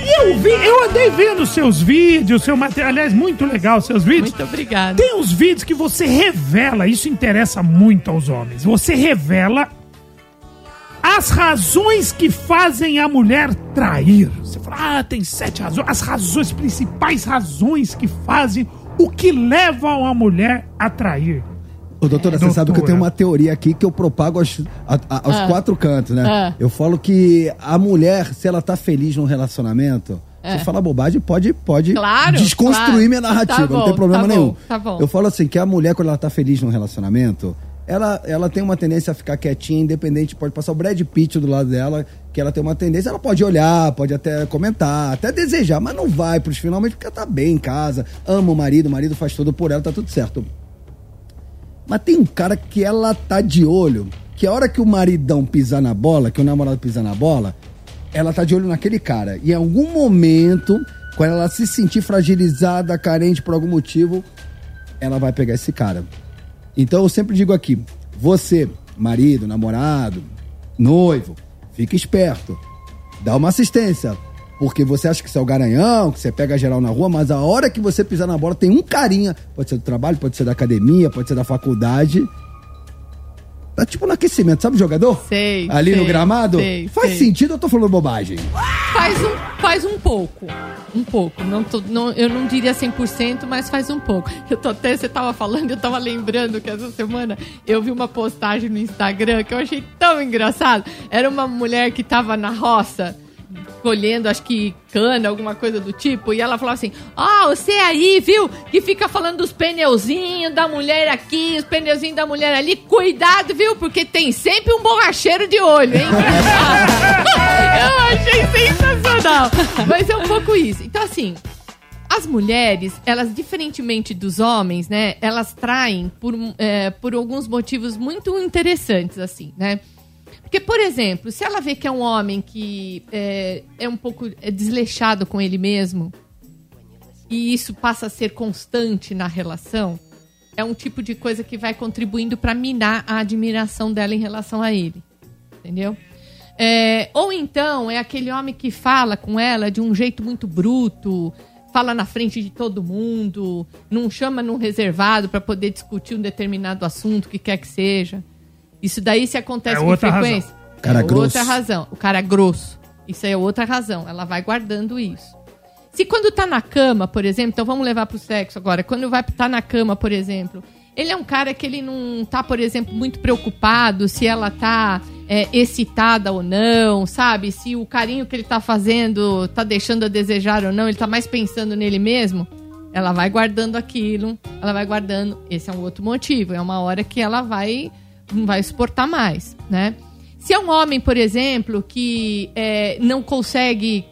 E eu vi, eu andei vendo seus vídeos, seu material, aliás, muito legal seus vídeos. Muito obrigada. Tem uns vídeos que você revela, isso interessa muito aos homens. Você revela as razões que fazem a mulher trair. Você fala, ah, tem sete razões. As razões, principais razões que fazem o que levam a mulher a trair. Ô, doutora, você sabe que eu tenho uma teoria aqui que eu propago aos, a- a- aos Ah. quatro cantos, né? Ah. Eu falo que a mulher, se ela tá feliz num relacionamento, É. se falar bobagem, pode, pode Claro, desconstruir claro. minha narrativa, Tá não bom, tem problema tá bom, nenhum. tá bom. Eu falo assim, que a mulher, quando ela tá feliz num relacionamento, ela, ela tem uma tendência a ficar quietinha, independente, pode passar o Brad Pitt do lado dela, que ela tem uma tendência, ela pode olhar, pode até comentar, até desejar, mas não vai pros finalmente porque ela tá bem em casa, ama o marido, o marido faz tudo por ela, tá tudo certo. Mas tem um cara que ela tá de olho, que a hora que o maridão pisar na bola, que o namorado pisar na bola, ela tá de olho naquele cara. E em algum momento, quando ela se sentir fragilizada, carente por algum motivo, ela vai pegar esse cara. Então eu sempre digo aqui, você, marido, namorado, noivo, fica esperto. Dá uma assistência. Porque você acha que você é o garanhão, que você pega geral na rua, mas a hora que você pisar na bola tem um carinha. Pode ser do trabalho, pode ser da academia, pode ser da faculdade. Tá tipo no aquecimento, sabe o jogador? Sei. Ali no sei, gramado? sei, Faz sei. sentido ou eu tô falando bobagem? Faz um, faz um pouco. Um pouco. Não tô- não- eu não diria 100%, mas faz um pouco. Eu tô até, você tava falando, eu tava lembrando que essa semana eu vi uma postagem no Instagram que eu achei tão engraçado. Era uma mulher que tava na roça colhendo, acho que cana, alguma coisa do tipo, e ela falava assim: Ó, você aí, viu? Que fica falando dos pneuzinhos da mulher aqui, os pneuzinhos da mulher ali. Cuidado, viu? Porque tem sempre um borracheiro de olho, hein? Eu achei sensacional. Mas é um pouco isso. Então, assim, as mulheres, elas, diferentemente dos homens, né? Elas traem por, é, por alguns motivos muito interessantes, assim, né? Porque, por exemplo, se ela vê que é um homem que é, é um pouco é desleixado com ele mesmo, e isso passa a ser constante na relação, é um tipo de coisa que vai contribuindo para minar a admiração dela em relação a ele. Entendeu? É, ou então é aquele homem que fala com ela de um jeito muito bruto, fala na frente de todo mundo, não chama num reservado para poder discutir um determinado assunto, que quer que seja. Isso daí se acontece É com outra frequência. razão. Cara é grosso. outra razão. O cara grosso. Isso aí é outra razão. Ela vai guardando isso. Se quando tá na cama, por exemplo, então vamos levar pro sexo agora. Quando vai tá na cama, por exemplo, ele é um cara que ele não tá, por exemplo, muito preocupado se ela tá é, excitada ou não, sabe? Se o carinho que ele tá fazendo tá deixando a desejar ou não, ele tá mais pensando nele mesmo. Ela vai guardando aquilo, ela vai guardando. Esse é um outro motivo. É uma hora que ela vai não vai suportar mais, né? Se é um homem, por exemplo, que é, não consegue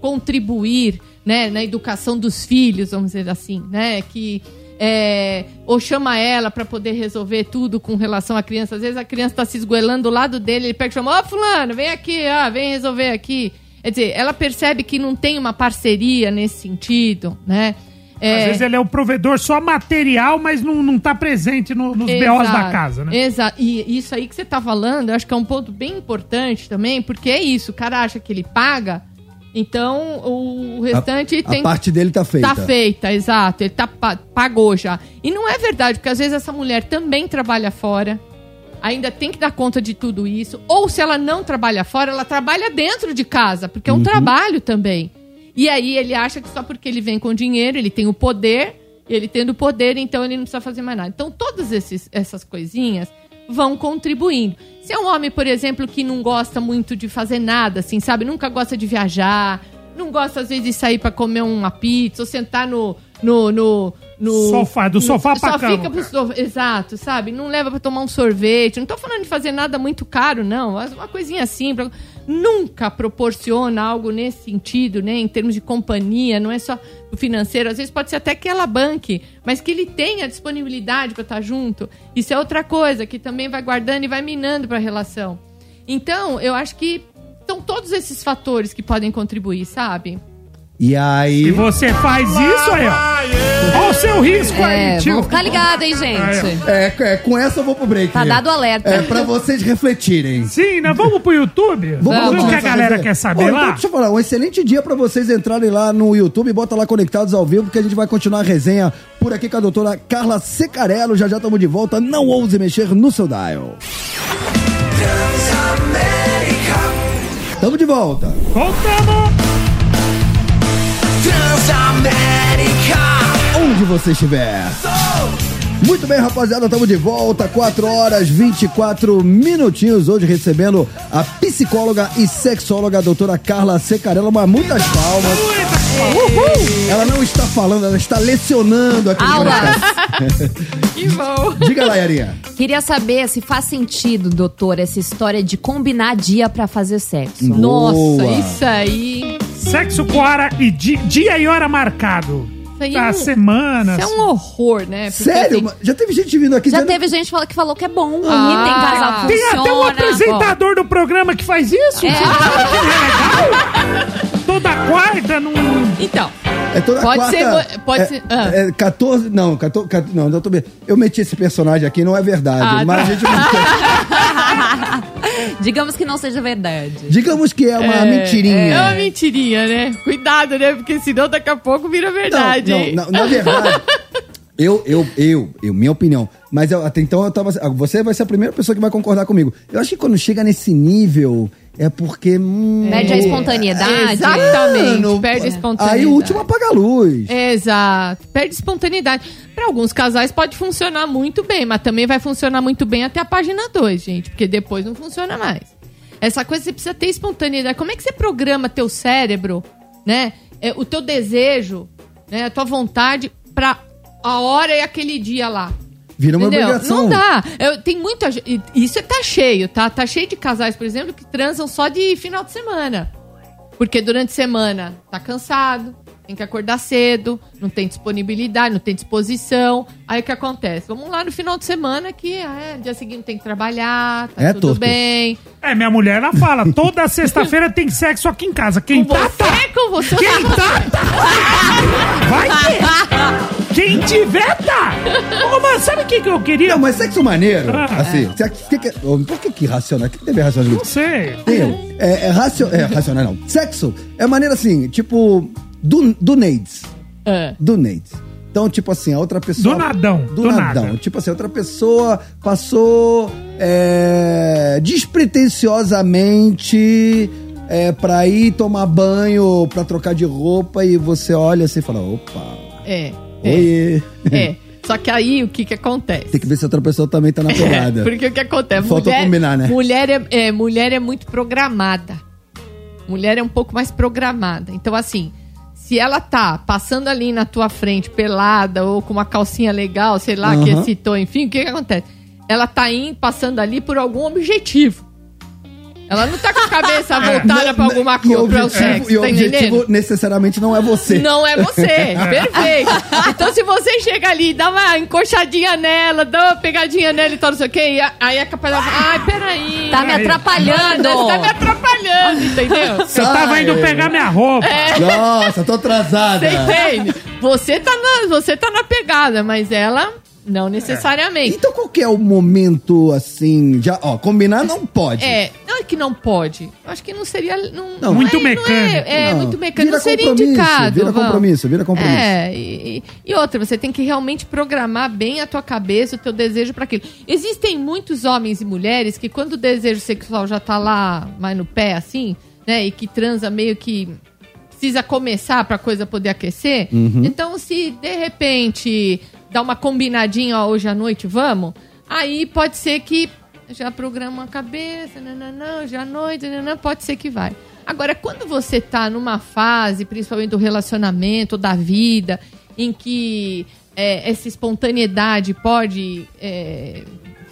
contribuir, né, na educação dos filhos, vamos dizer assim, né, que é, ou chama ela para poder resolver tudo com relação à criança. Às vezes a criança está se esgoelando do lado dele, ele pega e chama, ó, fulano, vem aqui, ah, vem resolver aqui. Quer dizer, ela percebe que não tem uma parceria nesse sentido, né? Às vezes ele é o provedor só material, mas não, não tá presente no- nos BOs da casa, né? Exato. E isso aí que você tá falando, eu acho que é um ponto bem importante também, porque é isso, o cara acha que ele paga, então o restante a, tem. a parte dele tá feita. Tá feita, exato. Ele tá, pa- pagou já. E não é verdade, porque às vezes essa mulher também trabalha fora. Ainda tem que dar conta de tudo isso. Ou se ela não trabalha fora, ela trabalha dentro de casa, porque é um Uhum. trabalho também. E aí ele acha que só porque ele vem com dinheiro, ele tem o poder, ele tendo o poder, então ele não precisa fazer mais nada. Então todas esses, essas coisinhas vão contribuindo. Se é um homem, por exemplo, que não gosta muito de fazer nada, assim, sabe? Nunca gosta de viajar, não gosta às vezes de sair pra comer uma pizza ou sentar no no, no, no Sofá, do no- sofá pra só cama, fica pro sofá, exato, sabe? Não leva pra tomar um sorvete. Não tô falando de fazer nada muito caro, não. Uma coisinha simples. Nunca proporciona algo nesse sentido, né? Em termos de companhia, não é só o financeiro. Às vezes pode ser até que ela banque, mas que ele tenha disponibilidade pra estar junto. Isso é outra coisa que também vai guardando e vai minando pra relação. Então, eu acho que são todos esses fatores que podem contribuir, sabe? E aí. Se você faz isso aí, ó. Olha o seu risco É, aí, tio. vamos ficar ligado, hein, gente? É, é, com essa eu vou pro break. Tá dado o alerta. É pra vocês refletirem. Sim, né? Vamos pro YouTube? Vamos ver o que a galera fazer. quer saber Ó, então, lá? deixa eu falar, um excelente dia pra vocês entrarem lá no YouTube, bota lá Conectados ao Vivo, porque a gente vai continuar a resenha por aqui com a doutora Carla Secarello. Já já estamos de volta. Não ouse mexer no seu dial. Tamo de volta. Voltamos! Onde você estiver. Muito bem, rapaziada, estamos de volta, 4 horas 24 minutinhos. Hoje recebendo a psicóloga e sexóloga a doutora Carla Secarello. Mas muitas palmas. Uhul! Ela não está falando, ela está lecionando aqui. Conectados. Que bom. Diga lá, Yarinha. Queria saber se faz sentido, doutor, essa história de combinar dia pra fazer sexo. Nossa, isso aí. Sexo com hora e di- dia e hora marcado. Isso é um- semana. Isso é um horror, né? Porque, Sério? assim, Já teve gente vindo aqui Já dizendo... teve gente que falou que é bom. Ah. tem casal Tem até um apresentador do programa que faz isso? É. Que é legal? Toda quarta não. Então, É toda Pode quarta, ser- pode é, ser- ah. É 14. Não, 14, 14 não, eu, tô, bem- eu meti esse personagem aqui, não é verdade. Ah, mas tá. a gente. Digamos que não seja verdade. Digamos que é uma mentirinha. É uma mentirinha, né? Cuidado, né? Porque senão daqui a pouco vira verdade. Não, não, não, na verdade. Eu, eu, eu, eu, minha opinião. Mas eu, até então eu tava. Você vai ser a primeira pessoa que vai concordar comigo. Eu acho que quando chega nesse nível, é porque. hum, Perde a espontaneidade. Exatamente, Mano, perde a espontaneidade. Aí o último apaga a luz. Exato. Perde espontaneidade. Para alguns casais pode funcionar muito bem, mas também vai funcionar muito bem até a página 2, gente, porque depois não funciona mais. Essa coisa você precisa ter espontaneidade. Como é que você programa teu cérebro, né? É, o teu desejo, né? A tua vontade pra a hora e aquele dia lá. Vira uma Entendeu? obrigação. Não dá. Eu, tem muita Isso tá cheio, tá? Tá cheio de casais, por exemplo, que transam só de final de semana. Porque durante a semana tá cansado, tem que acordar cedo, não tem disponibilidade, não tem disposição. Aí o que acontece? Vamos lá no final de semana que ah, é, dia seguinte tem que trabalhar, tá É tudo torto. bem. É, minha mulher, ela fala, toda sexta-feira tem sexo aqui em casa. Quem Com tá, você, tá. com você. Quem tá, tá. Vai ter. Quem tiver, tá. Ô, mano, sabe o que, que eu queria? Não, mas sexo maneiro, Ah, assim. você- que que- oh, por que que racional? O que que teve racional? Não sei. Tem, é, é, racio, é racional, não. Sexo é maneira assim, tipo, do, do Nades. É. Do Nades. Então, tipo assim, a outra pessoa. Do nadão, Do, do nadão. nada. Tipo assim, a outra pessoa passou é, despretensiosamente é, pra ir tomar banho, pra trocar de roupa, e você olha assim e fala: opa, É. É. oi. é. Só que aí o que que acontece? Tem que ver se a outra pessoa também tá na. É, porque o que acontece? Faltou combinar, né? Mulher é, é, mulher é muito programada. Mulher é um pouco mais programada. Então, assim, se ela tá passando ali na tua frente, pelada, ou com uma calcinha legal, sei lá, que Aham. excitou, enfim, o que que acontece? Ela tá indo, passando ali por algum objetivo. Ela não tá com a cabeça voltada pra alguma coisa, pra o objetivo, sexo, e o tá objetivo necessariamente não é você. Não é você, perfeito. Então, se você chega ali, dá uma encoxadinha nela, dá uma pegadinha nela e tal, não sei o quê, a- aí é capaz de falar, ai, peraí. Tá me atrapalhando. Você tá me atrapalhando, entendeu? Eu tava indo pegar minha roupa. É. Nossa, tô atrasada. Você entende? Você tá, na, você tá na pegada, mas ela não necessariamente. Então qual que é o momento, assim, já, ó, combinar não pode. É, não é que não pode. Acho que não seria. Não, Não, Muito é, não é- mecânico. É, Não, muito mecânico. Não vira seria compromisso, indicado. vira vamos. compromisso, vira compromisso. É, e, e- outra, você tem que realmente programar bem a tua cabeça, o teu desejo para aquilo. Existem muitos homens e mulheres que quando o desejo sexual já tá lá, mais no pé, assim, né, e que transa meio que precisa começar pra coisa poder aquecer. Uhum. Então, se de repente dá uma combinadinha, ó, hoje à noite, vamos, aí pode ser que já programa a cabeça, nananã, hoje à noite, nananã, pode ser que vai. Agora, quando você tá numa fase, principalmente do relacionamento, da vida, em que é, essa espontaneidade pode é,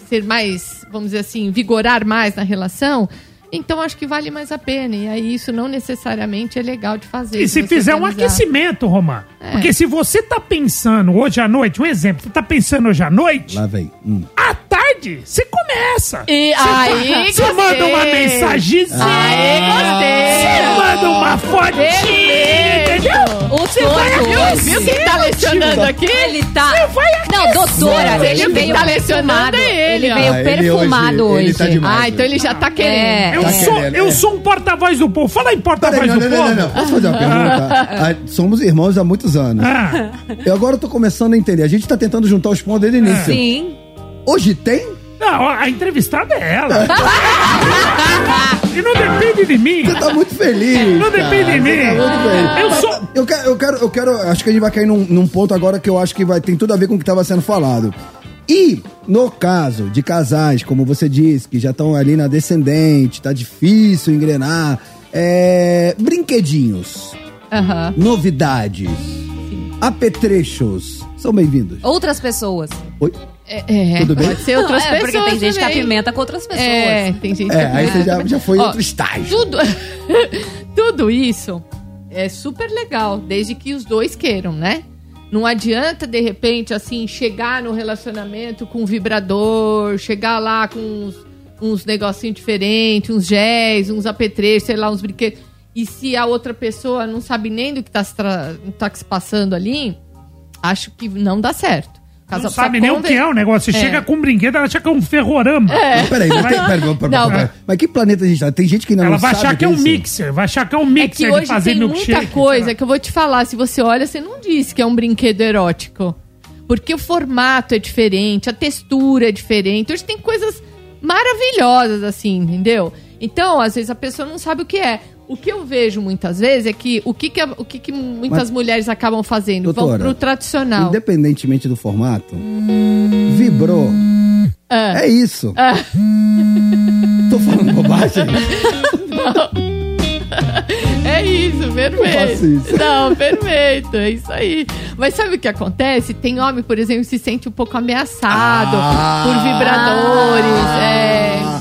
ser mais, vamos dizer assim, vigorar mais na relação, então acho que vale mais a pena. E aí isso não necessariamente é legal de fazer. E se fizer um organizar. aquecimento, Romar. É. Porque se você tá pensando hoje à noite, um exemplo, você tá pensando hoje à noite, Lá vem. Hum. à tarde, você começa. E Você aí, Você manda uma mensagenzinha. Aí, gostei. Você manda uma fotinha, entendeu? O Você vai todo. Viu, quem tá lecionando aqui? Ele tá. Você vai Não, doutora, Ele ele que veio tá perfumado. lecionando é ele, Ele veio Ah, ele perfumado hoje- hoje. ele tá demais. Ah, então ele já tá querendo. É. Eu, Tá sou, querendo, eu é. sou um porta-voz do povo. Fala em porta-voz do não, povo. não, não, não. Posso fazer uma pergunta? Ah, somos irmãos há muitos anos. Ah, Eu agora tô começando a entender. A gente tá tentando juntar os pontos desde o início. Sim. Hoje tem? não, a entrevistada é ela. e não depende de mim. Você tá muito feliz. Não depende cara. de mim. Você tá muito feliz. Eu sou- Eu quero, eu quero, eu quero. Acho que a gente vai cair num, num ponto agora que eu acho que vai, tem tudo a ver com o que estava sendo falado. E, no caso de casais, como você disse, que já estão ali na descendente, tá difícil engrenar, é, brinquedinhos, Aham. novidades, apetrechos, são bem-vindos. Outras pessoas. Oi? É, é, Tudo bem? pode ser outras é, pessoas. porque tem gente que também. apimenta com outras pessoas. É, tem gente É, aí você já, já foi em Ó, outro estágio. Tudo, tudo isso é super legal, desde que os dois queiram, né? Não adianta, de repente, assim, chegar no relacionamento com um vibrador, chegar lá com uns, uns negocinhos diferentes, uns géis, uns apetrechos, sei lá, uns brinquedos. E se a outra pessoa não sabe nem do que tá tra- tá se passando ali, acho que não dá certo. O Não sabe nem o que é o negócio. Você É. chega com um brinquedo, ela acha que é um ferrorama. É. Mas Peraí, mas, tem, pera, pera, pera, Não. pera. mas que planeta a gente tá? Tem gente que ainda Ela não vai sabe achar que é um isso. mixer. Vai achar que é um É mixer que de hoje fazer tem milkshake. muita coisa que eu vou te falar. Se você olha, você não diz que é um brinquedo erótico. Porque o formato é diferente, a textura é diferente. Hoje tem coisas maravilhosas, assim, entendeu? Então, às vezes a pessoa não sabe o que é. O que eu vejo muitas vezes é que o que, que, o que, que muitas Mas- mulheres acabam fazendo? Doutora, Vão pro tradicional. Independentemente do formato, vibrou. Ah. É isso. Ah. Tô falando bobagem? É isso, perfeito. faço isso. Não, perfeito, é isso aí. Mas sabe o que acontece? Tem homem, por exemplo, que se sente um pouco ameaçado Ah. por vibradores.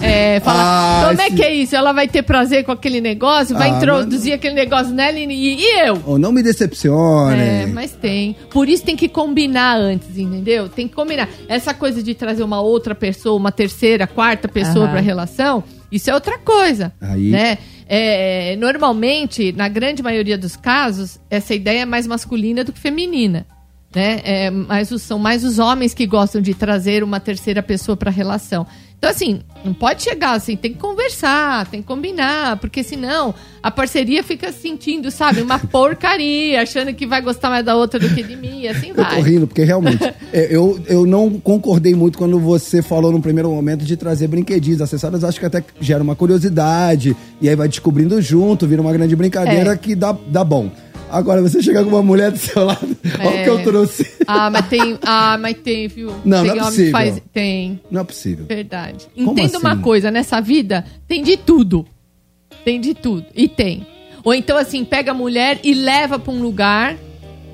É, é, fala, Ah, como é esse- que é isso? Ela vai ter prazer com aquele negócio, vai Ah, introduzir aquele negócio nela e, e eu? Oh, não me decepcione. É, mas tem. Por isso tem que combinar antes, entendeu? Tem que combinar. Essa coisa de trazer uma outra pessoa, uma terceira, quarta pessoa Aham. pra relação, isso é outra coisa. Aí- Né? É, normalmente, na grande maioria dos casos, essa ideia é mais masculina do que feminina. Né? É, mais os- são mais os homens que gostam de trazer uma terceira pessoa pra relação. Então, assim, não pode chegar assim, tem que conversar, tem que combinar, porque senão a parceria fica se sentindo, sabe, uma porcaria, achando que vai gostar mais da outra do que de mim, e assim Eu tô vai. rindo, porque realmente, é, eu, eu não concordei muito quando você falou no primeiro momento de trazer brinquedinhos, acessórios, acho que até gera uma curiosidade, e aí vai descobrindo junto, vira uma grande brincadeira É. que dá, dá bom. Agora, você chegar com uma mulher do seu lado, olha o É. que eu trouxe. Ah, mas tem, ah, mas tem, viu? Não, tem não é possível. faz, tem. Não é possível. Verdade. Como Entenda uma assim? coisa, nessa vida tem de tudo. Tem de tudo. E tem. Ou então, assim, pega a mulher e leva pra um lugar.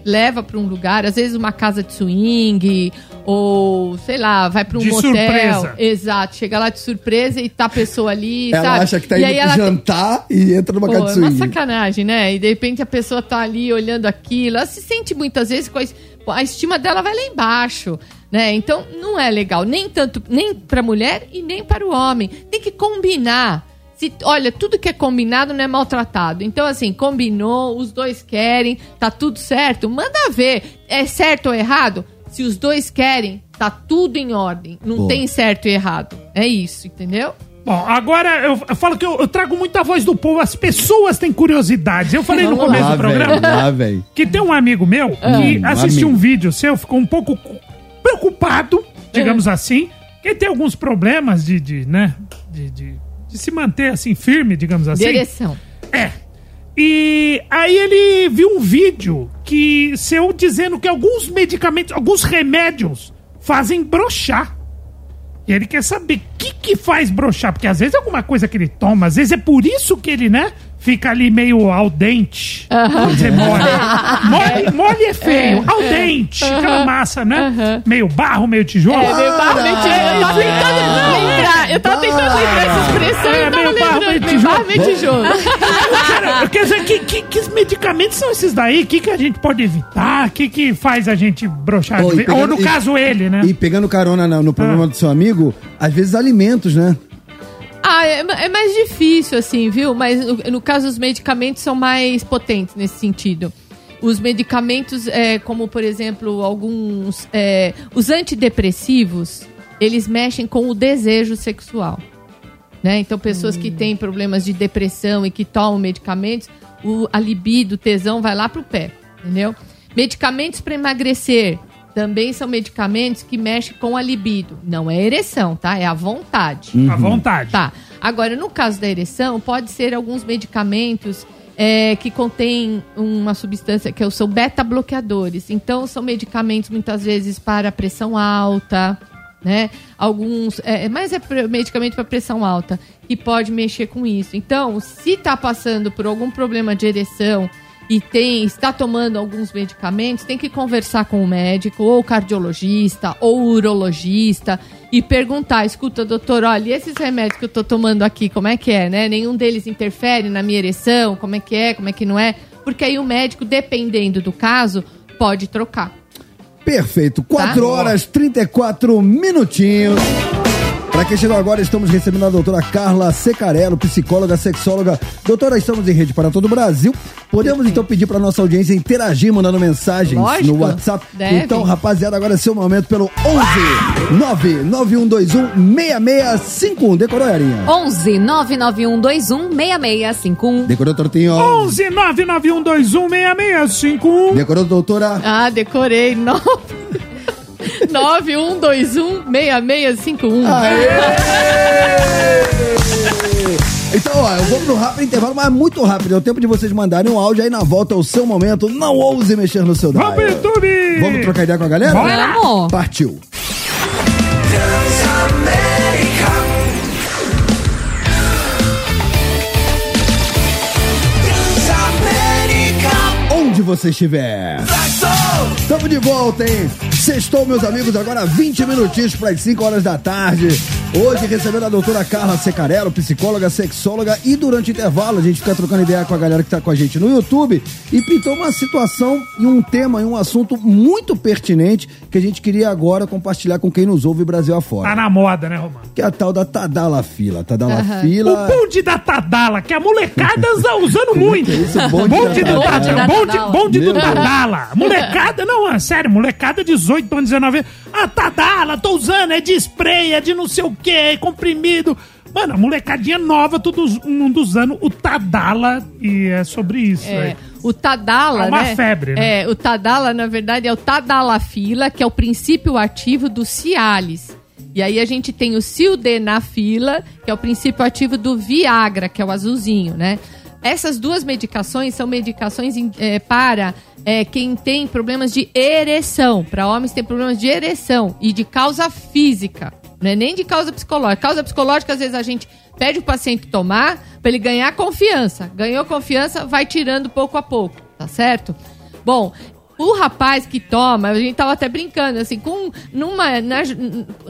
Leva pra um lugar, às vezes uma casa de swing, ou sei lá, vai pra um De motel. surpresa. Exato, chega lá de surpresa e tá a pessoa ali, Ela sabe? acha que tá E indo ela jantar e entra numa Pô, é uma sacanagem, né? E de repente a pessoa tá ali olhando aquilo, ela se sente muitas vezes com a, a estima dela vai lá embaixo, né? Então não é legal, nem tanto nem pra mulher e nem para o homem. Tem que combinar. Se, olha, tudo que é combinado não é maltratado. Então, assim, combinou, os dois querem, tá tudo certo, manda ver. É certo ou errado? Se os dois querem, tá tudo em ordem. Não Boa. tem certo e errado. É isso, entendeu? Bom, agora eu, eu falo que eu, eu trago muita voz do povo, as pessoas têm curiosidades. Eu falei no começo lá, do programa velho, lá, que tem um amigo meu Ah. que Um assistiu um vídeo seu, ficou um pouco cu- preocupado, digamos assim, que tem alguns problemas de, de né, de, de, de se manter assim firme, digamos assim. De ereção. É. E aí ele viu um vídeo que seu dizendo que alguns medicamentos, alguns remédios fazem brochar. E ele quer saber o que que faz brochar, porque às vezes é alguma coisa que ele toma, às vezes é por isso que ele, né, fica ali meio al dente. Quer dizer, mole. mole. Mole é feio, É, al é. dente, Aham. aquela massa, né? Meio barro, meio tijolo. É, meio barro, meio tijolo. Eu tava tentando lembrar. Eu tava tentando lembrar essa expressão É, meio barro, meio lembrando. Meio tijolo. barro, meio tijolo. Cara, quer dizer, que, que, que medicamentos são esses daí? O que, que a gente pode evitar? O que, que faz a gente brochar? Vez? pegando- Ou no e- caso ele, né? E pegando carona no, no Ah. problema do seu amigo, às vezes alimentos, né? Ah, é, é mais difícil, assim, viu? Mas no, no caso, os medicamentos são mais potentes nesse sentido. Os medicamentos, é, como por exemplo, alguns. é, os antidepressivos, eles mexem com o desejo sexual. Né? Então, pessoas que têm problemas de depressão e que tomam medicamentos, o, a libido, o tesão vai lá pro pé, entendeu? Medicamentos para emagrecer também são medicamentos que mexem com a libido. Não é ereção, tá? É a vontade. Uhum. A vontade. Tá. Agora, no caso da ereção, pode ser alguns medicamentos é, que contêm uma substância que são beta-bloqueadores. Então, são medicamentos muitas vezes para pressão alta, né? Alguns, é, mas é medicamento para pressão alta que pode mexer com isso. Então, se tá passando por algum problema de ereção e tem está tomando alguns medicamentos, tem que conversar com o médico, ou cardiologista, ou urologista, e perguntar: escuta, doutor, olha, esses remédios que eu tô tomando aqui, como é que é, né? Nenhum deles interfere na minha ereção, como é que é, como é que não é? Porque aí o médico, dependendo do caso, pode trocar. Perfeito. Tá. 4 horas 34 minutinhos. Chegou agora, estamos recebendo a doutora Carla Secarello, psicóloga, sexóloga. Doutora, estamos em rede para todo o Brasil. Podemos então pedir para nossa audiência interagir, mandando mensagens Lógico. no WhatsApp. Deve. Então, rapaziada, agora é seu momento pelo 11 99121 6651. Decorou, Yarinha? 11 99121 6651. Decorou, Tortinho? 11 99121 6651. Decorou, doutora? Ah, decorei. 91216651. Então, ó, eu vou pro rápido intervalo, mas muito rápido. É o tempo de vocês mandarem um áudio aí na volta, é o seu momento. Não ouse mexer no seu Vamos pro YouTube! Vamos trocar ideia com a galera? Bora, amor. Partiu. Onde você estiver. Estamos de volta, hein? Sextou, meus amigos, agora 20 minutinhos para as 5 horas da tarde. Hoje recebendo a doutora Carla Secarello, psicóloga, sexóloga. E durante o intervalo a gente fica trocando ideia com a galera que tá com a gente no YouTube. E pintou uma situação e um tema e um assunto muito pertinente que a gente queria agora compartilhar com quem nos ouve Brasil afora. Tá na moda, né, Romano? Que é a tal da Tadala Fila. Tadala Aham. Fila. O bonde da Tadala, que a molecada está usando muito. Isso, bonde da do Tadala. Bonde, bonde do. Tadala. Molecada, não, é sério, molecada 18 anos, 19 anos. Ah, Tadala, tô usando, é de spray, é de não sei o que, é comprimido. Mano, a molecadinha nova, todo mundo usando o Tadala e é sobre isso. É, o Tadala, É uma né? febre, né? É, o Tadala, na verdade, é o Tadalafila, que é o princípio ativo do Cialis. E aí a gente tem o Sildenafila, que é o princípio ativo do Viagra, que é o azulzinho, né? Essas duas medicações são medicações é, para é, quem tem problemas de ereção. Para homens têm problemas de ereção e de causa física. Não é nem de causa psicológica. Causa psicológica, às vezes, a gente pede o paciente tomar para ele ganhar confiança. Ganhou confiança, vai tirando pouco a pouco, tá certo? Bom, O rapaz que toma, a gente tava até brincando, assim, com numa. na-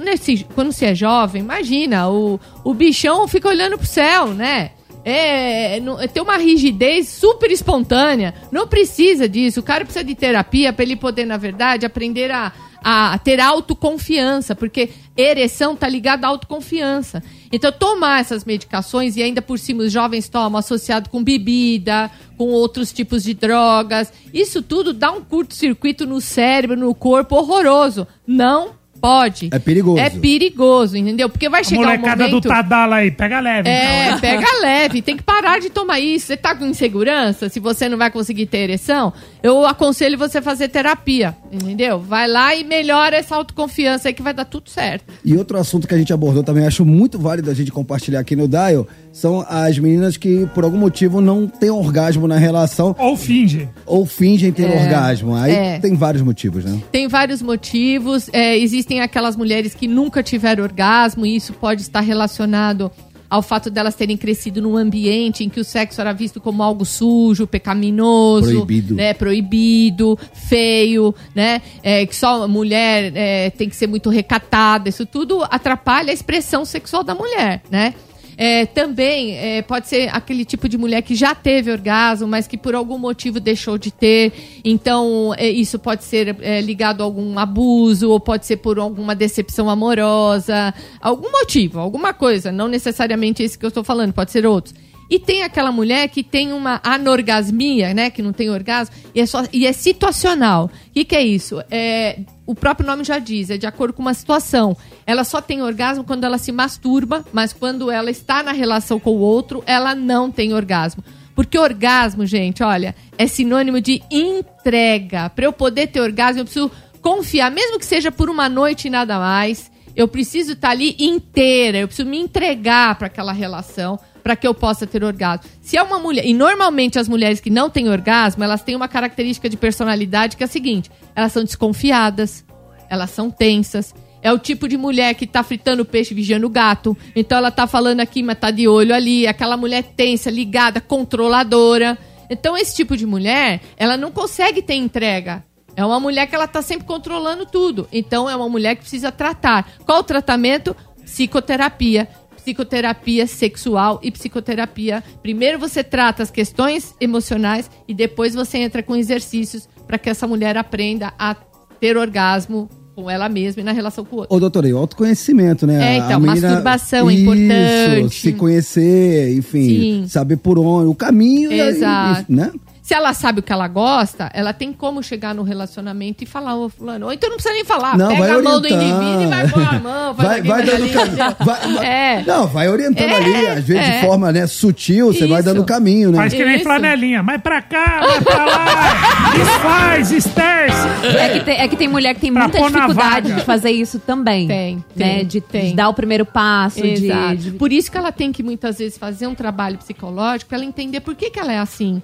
nesse, quando você é jovem, imagina, o, o bichão fica olhando pro céu, né? É, não- tem uma rigidez super espontânea. Não precisa disso. O cara precisa de terapia para ele poder, na verdade, aprender a, a ter autoconfiança, porque ereção tá ligada à autoconfiança. Então, tomar essas medicações, e ainda por cima os jovens tomam associado com bebida, com outros tipos de drogas, isso tudo dá um curto-circuito no cérebro, no corpo, horroroso. Não pode. É perigoso. É perigoso, entendeu? Porque vai A chegar um molecada momento... do Tadala aí, pega leve. É, então. pega leve, tem que parar de tomar isso. Você tá com insegurança, se você não vai conseguir ter ereção, eu aconselho você a fazer terapia, entendeu? Vai lá e melhora essa autoconfiança aí que vai dar tudo certo. E outro assunto que a gente abordou também, acho muito válido a gente compartilhar aqui no Dial, são as meninas que, por algum motivo, não têm orgasmo na relação. Ou finge. Ou fingem ter É, orgasmo. Aí é. tem vários motivos, né? Tem vários motivos. é, existem aquelas mulheres que nunca tiveram orgasmo, e isso pode estar relacionado ao fato delas terem crescido num ambiente em que o sexo era visto como algo sujo, pecaminoso, Proibido. né, proibido, feio, né, é, que só a mulher é, tem que ser muito recatada. Isso tudo atrapalha a expressão sexual da mulher, né? É, também é, pode ser aquele tipo de mulher que já teve orgasmo, mas que por algum motivo deixou de ter. Então, é, isso pode ser é, ligado a algum abuso, ou pode ser por alguma decepção amorosa, algum motivo, alguma coisa. Não necessariamente esse que eu estou falando, pode ser outros. E tem aquela mulher que tem uma anorgasmia, né? Que não tem orgasmo, e é, só, e é situacional. O que, que é isso? É, o próprio nome já diz, é de acordo com uma situação. Ela só tem orgasmo quando ela se masturba, mas quando ela está na relação com o outro, ela não tem orgasmo. Porque orgasmo, gente, olha, é sinônimo de entrega. Para eu poder ter orgasmo, eu preciso confiar, mesmo que seja por uma noite e nada mais. Eu preciso estar ali inteira, eu preciso me entregar para aquela relação para que eu possa ter orgasmo. Se é uma mulher, e normalmente as mulheres que não têm orgasmo, elas têm uma característica de personalidade que é a seguinte: elas são desconfiadas, elas são tensas. É o tipo de mulher que tá fritando peixe vigiando o gato. Então ela tá falando aqui, mas tá de olho ali. Aquela mulher tensa, ligada, controladora. Então esse tipo de mulher, ela não consegue ter entrega. É uma mulher que ela tá sempre controlando tudo. Então é uma mulher que precisa tratar. Qual o tratamento? Psicoterapia. Psicoterapia sexual e psicoterapia. Primeiro você trata as questões emocionais e depois você entra com exercícios para que essa mulher aprenda a ter orgasmo com ela mesma e na relação com o outro. Ô, doutora, e o autoconhecimento, né? É, então, masturbação é importante. se conhecer, enfim, Sim. saber por onde, o caminho, e Exato. né? Se ela sabe o que ela gosta, ela tem como chegar no relacionamento e falar, ô fulano. Ou então não precisa nem falar. Não, Pega a mão do indivíduo e vai pôr a mão. faz Vai, vai dando caminho. entendeu? Vai- vai- É. Não, vai orientando É, ali, às vezes é. de forma né, sutil, você vai dando o caminho, né? Faz que nem Isso. flanelinha. Vai pra cá, vai pra lá. Desfaz, esterce. É que, tem, é que tem mulher que tem Pra muita dificuldade de fazer isso também. Tem, né? tem, De, tem. de dar o primeiro passo, de, Exato. de- Por isso que ela tem que muitas vezes fazer um trabalho psicológico para ela entender por que, que ela é assim.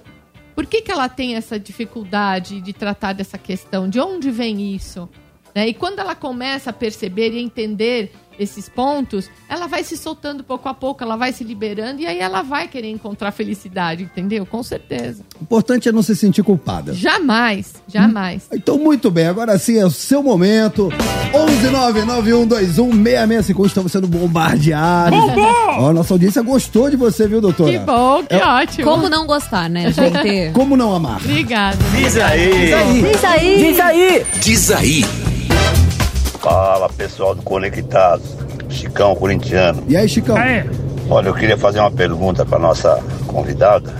Por que, que ela tem essa dificuldade de tratar dessa questão? De onde vem isso? Né? E quando ela começa a perceber e entender esses pontos, ela vai se soltando pouco a pouco, ela vai se liberando e aí ela vai querer encontrar felicidade, entendeu? Com certeza. O importante é não se sentir culpada. Jamais, jamais. Então, muito bem, agora sim é o seu momento. 11991216651. Estamos sendo bombardeados. Bombou! Ó, nossa audiência gostou de você, viu, doutora? Que bom, que É- ótimo. Como não gostar, né, gente? Como não amar? Obrigada. Diz aí. Diz aí. Diz aí. Diz aí. Fala pessoal do Conectados, Chicão Corintiano. E aí, Chicão? Aê. Olha, eu queria fazer uma pergunta para nossa convidada.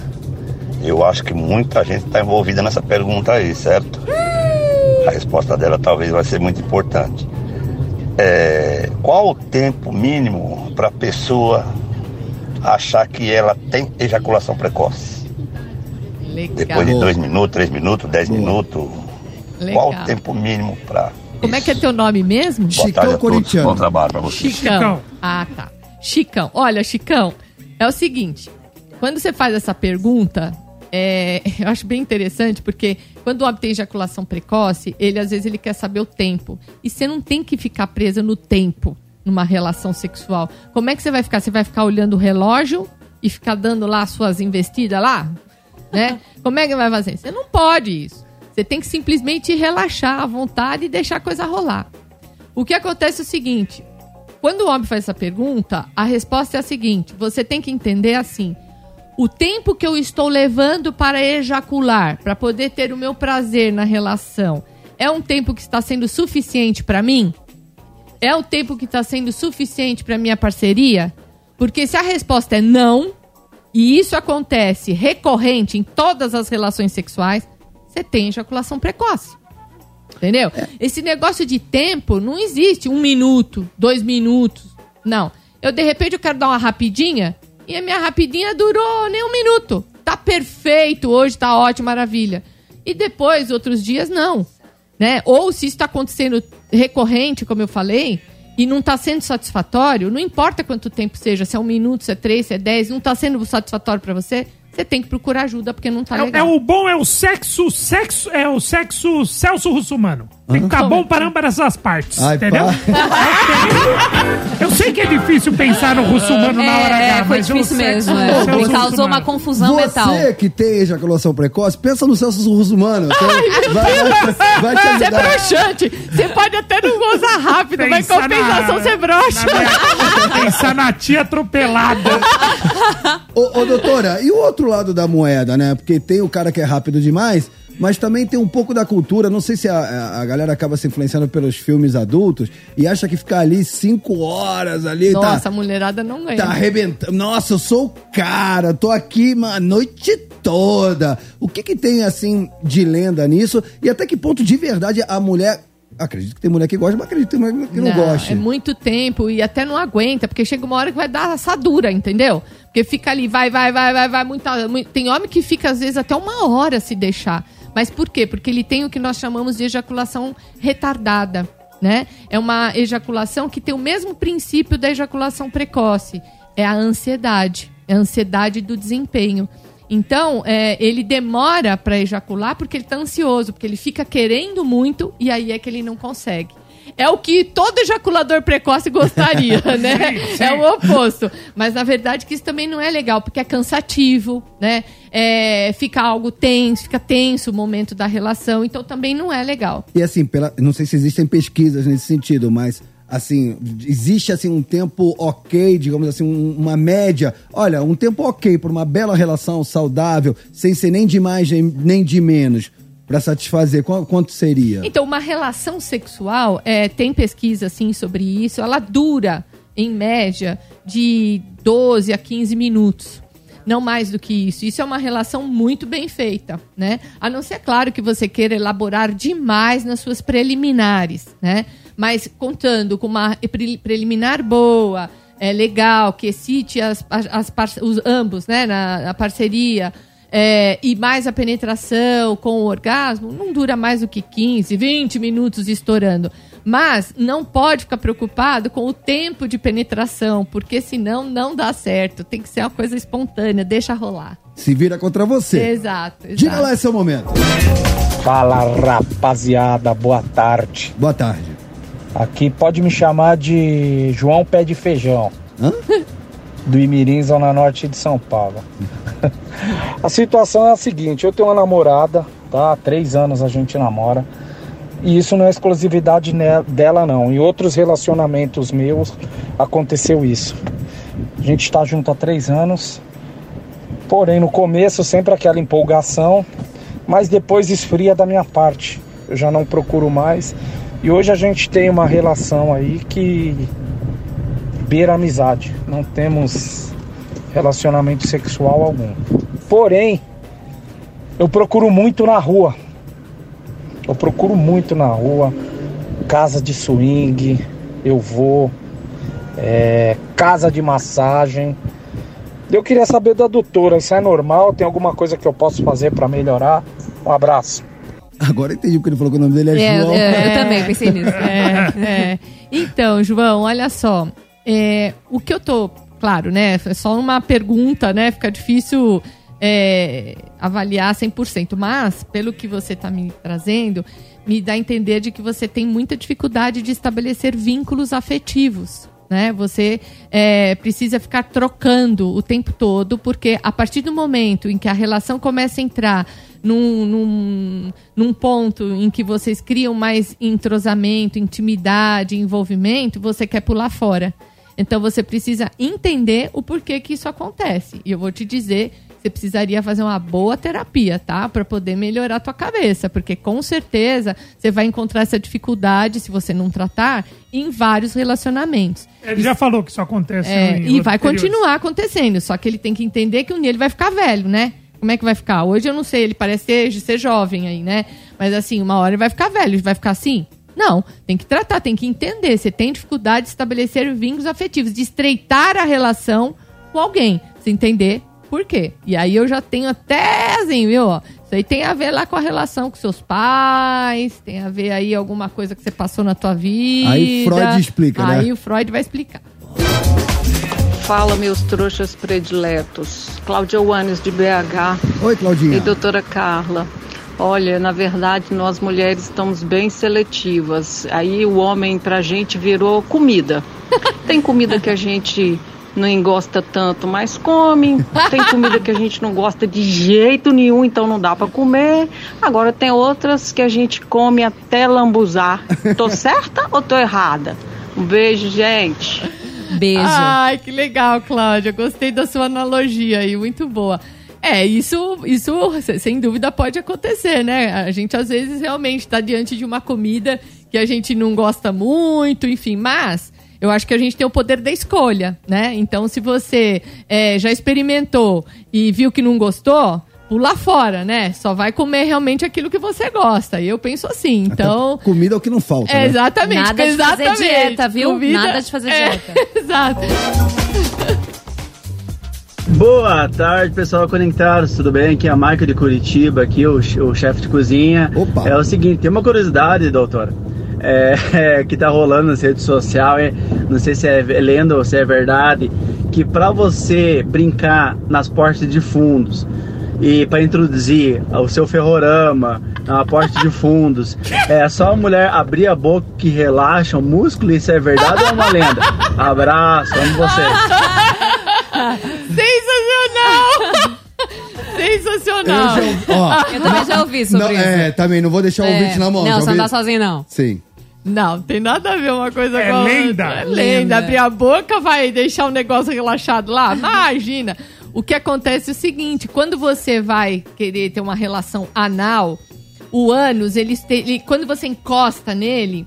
Eu acho que muita gente está envolvida nessa pergunta aí, certo? A resposta dela talvez vai ser muito importante. É, qual o tempo mínimo para a pessoa achar que ela tem ejaculação precoce? Legal. Depois de dois minutos, três minutos, dez minutos. Qual o tempo mínimo para Como é que é teu nome mesmo? Boa tarde a todos, Bom trabalho para vocês. Chicão. Chicão. Ah, tá. Chicão. Olha, Chicão, é o seguinte. Quando você faz essa pergunta, é, eu acho bem interessante, porque quando o homem tem ejaculação precoce, ele às vezes ele quer saber o tempo. E você não tem que ficar presa no tempo numa relação sexual. Como é que você vai ficar? Você vai ficar olhando o relógio e ficar dando lá as suas investidas lá? Né? Como é que vai fazer? Você não pode isso. Você tem que simplesmente relaxar à vontade e deixar a coisa rolar. O que acontece é o seguinte: quando o homem faz essa pergunta, a resposta é a seguinte: você tem que entender assim. O tempo que eu estou levando para ejacular, para poder ter o meu prazer na relação, é um tempo que está sendo suficiente para mim? É o tempo que está sendo suficiente para minha parceria? Porque se a resposta é não, e isso acontece recorrente em todas as relações sexuais, você tem ejaculação precoce. Entendeu? Esse negócio de tempo não existe. Um minuto, dois minutos. Não. Eu, de repente, eu quero dar uma rapidinha e a minha rapidinha durou nem um minuto. Tá perfeito, hoje tá ótimo, maravilha. E depois, outros dias, não. Né? Ou se isso está acontecendo recorrente, como eu falei, e não está sendo satisfatório, não importa quanto tempo seja, se é um minuto, se é três, se é dez, não está sendo satisfatório para você, você tem que procurar ajuda porque não tá É, legal. é o bom é o sexo, sexo, é o sexo Celso Russumano. Tem que ficar bom para ambas essas partes, Ai, entendeu? Eu sei que é difícil pensar no Russumano na hora É, H, foi mas difícil sexo- mesmo. É. Me causou uma confusão mental. Você que tem ejaculação precoce, pensa no Celso Russumano. Então, vai, vai, vai te Você é ajudar. broxante. Você pode até não gozar rápido, mas Pensar compensação na- você broxa. Pensar na tia atropelada. Ô, ô, doutora, e o outro lado da moeda, né? Porque tem o cara que é rápido demais, mas também tem um pouco da cultura. Não sei se a, a- galera acaba se influenciando pelos filmes adultos e acha que ficar ali cinco horas ali Nossa, tá, a mulherada não ganha. tá arrebentando. Nossa, eu sou o cara, tô aqui a noite toda. O que que tem, assim, de lenda nisso? E até que ponto, de verdade, a mulher... Acredito que tem mulher que gosta, mas acredito que tem mulher que não, gosta. É muito tempo e até não aguenta, porque chega uma hora que vai dar assadura, entendeu? Porque fica ali, vai, vai, vai, vai, vai, muita, mui- Tem homem que fica, às vezes, até uma hora se deixar. Mas por quê? Porque ele tem o que nós chamamos de ejaculação retardada, né? É uma ejaculação que tem o mesmo princípio da ejaculação precoce. É a ansiedade. É a ansiedade do desempenho. Então, é, ele demora para ejacular porque ele tá ansioso, porque ele fica querendo muito e aí é que ele não consegue. É o que todo ejaculador precoce gostaria, né? Sim, sim. É o oposto. Mas na verdade que isso também não é legal, porque é cansativo, né? É, fica algo tenso, fica tenso o momento da relação, então também não é legal. E assim, pela, não sei se existem pesquisas nesse sentido, mas assim, existe assim um tempo ok, digamos assim, um- uma média. Olha, um tempo ok para uma bela relação saudável, sem ser nem de mais nem, nem de menos, para satisfazer. Qu- quanto seria? Então, uma relação sexual, é, tem pesquisa assim sobre isso, ela dura, em média, de 12 a 15 minutos. Não mais do que isso. Isso é uma relação muito bem feita, né? A não ser, claro, que você queira elaborar demais nas suas preliminares, né? Mas contando com uma pre- preliminar boa, é legal, que excite as, as, as os ambos, né? Na, na parceria, é, e mais a penetração com o orgasmo, não dura mais do que 15, 20 minutos estourando. Mas não pode ficar preocupado com o tempo de penetração, porque senão não dá certo. Tem que ser uma coisa espontânea, deixa rolar. Se vira contra você. Exato, exato. Diga lá esse seu momento. Fala rapaziada, boa tarde. Boa tarde. Aqui pode me chamar de João Pé de Feijão. Do Imirim, Zona Norte de São Paulo. a situação é a seguinte: eu tenho uma namorada, tá? Há três anos a gente namora. E isso não é exclusividade dela, não. Em outros relacionamentos meus aconteceu isso. A gente está junto há três anos. Porém, no começo, sempre aquela empolgação, mas depois esfria da minha parte. Eu já não procuro mais. E hoje a gente tem uma relação aí que beira amizade. Não temos relacionamento sexual algum. Porém, eu procuro muito na rua. Eu procuro muito na rua. Casa de swing, eu vou. É, casa de massagem. Eu queria saber da doutora, isso é normal? Tem alguma coisa que eu posso fazer para melhorar? Um abraço. Agora eu entendi porque ele falou que o nome dele é, É, João. é, Eu também pensei nisso. É, é. Então, João, olha só. É, o que eu tô. Claro, né? É só uma pergunta, né? Fica difícil é, avaliar 100%. Mas, pelo que você tá me trazendo, me dá a entender de que você tem muita dificuldade de estabelecer vínculos afetivos. Né? Você é, precisa ficar trocando o tempo todo, porque a partir do momento em que a relação começa a entrar num, num, num ponto em que vocês criam mais entrosamento, intimidade, envolvimento, você quer pular fora. Então você precisa entender o porquê que isso acontece. E eu vou te dizer, você precisaria fazer uma boa terapia, tá? Para poder melhorar a tua cabeça, porque com certeza você vai encontrar essa dificuldade se você não tratar em vários relacionamentos. Ele já falou que isso acontece. É, em e vai períodos. continuar acontecendo, só que ele tem que entender que um dia ele vai ficar velho, né? Como é que vai ficar? Hoje eu não sei, ele parece ser, ser jovem aí, né? Mas assim, uma hora ele vai ficar velho, ele vai ficar assim? Não, tem que tratar, tem que entender. Você tem dificuldade de estabelecer vínculos afetivos, de estreitar a relação com alguém. Você entender por quê. E aí eu já tenho até assim, viu? Isso aí tem a ver lá com a relação com seus pais, tem a ver aí alguma coisa que você passou na tua vida. Aí Freud explica, né? Aí o Freud vai explicar. Fala, meus trouxas prediletos. Cláudia Wanes, de BH. Oi, Claudinha. E doutora Carla. Olha, na verdade, nós mulheres estamos bem seletivas. Aí o homem pra gente virou comida. Tem comida que a gente não gosta tanto, mas come. Tem comida que a gente não gosta de jeito nenhum, então não dá pra comer. Agora tem outras que a gente come até lambuzar. Tô certa ou tô errada? Um beijo, gente. Beijo. Ai, que legal, Cláudia. Gostei da sua analogia aí, muito boa. É, isso, isso se- sem dúvida pode acontecer, né? A gente às vezes realmente está diante de uma comida que a gente não gosta muito, enfim, mas eu acho que a gente tem o poder da escolha, né? Então, se você é, já experimentou e viu que não gostou, pula fora, né? Só vai comer realmente aquilo que você gosta. E eu penso assim, então. Comida é o que não falta. É, né? exatamente. Nada de fazer exatamente. dieta, viu? Nada de fazer É, dieta. Exato. Boa tarde, pessoal conectados, tudo bem? Aqui é a Marca de Curitiba, aqui o, o chefe de cozinha. É o seguinte, tem uma curiosidade, doutora, é, que tá rolando nas redes sociais, não sei se é lenda ou se é verdade, que para você brincar nas portas de fundos e para introduzir o seu ferrorama na porta de fundos, é só a mulher abrir a boca que relaxa o músculo, isso é verdade ou é uma lenda? Abraço, amo vocês. Sensacional! Sensacional! Eu já- ó. Eu também já ouvi sobre Não, isso. É, também, não vou deixar o É. ouvinte na mão. Não, você não tá sozinho, não. Sim. Não, tem nada a ver uma coisa É com a outra. lenda. É lenda. Lenda. Abrir a boca vai deixar o negócio relaxado lá? Imagina. O que acontece é o seguinte: quando você vai querer ter uma relação anal, o ânus, ele, ele- quando você encosta nele.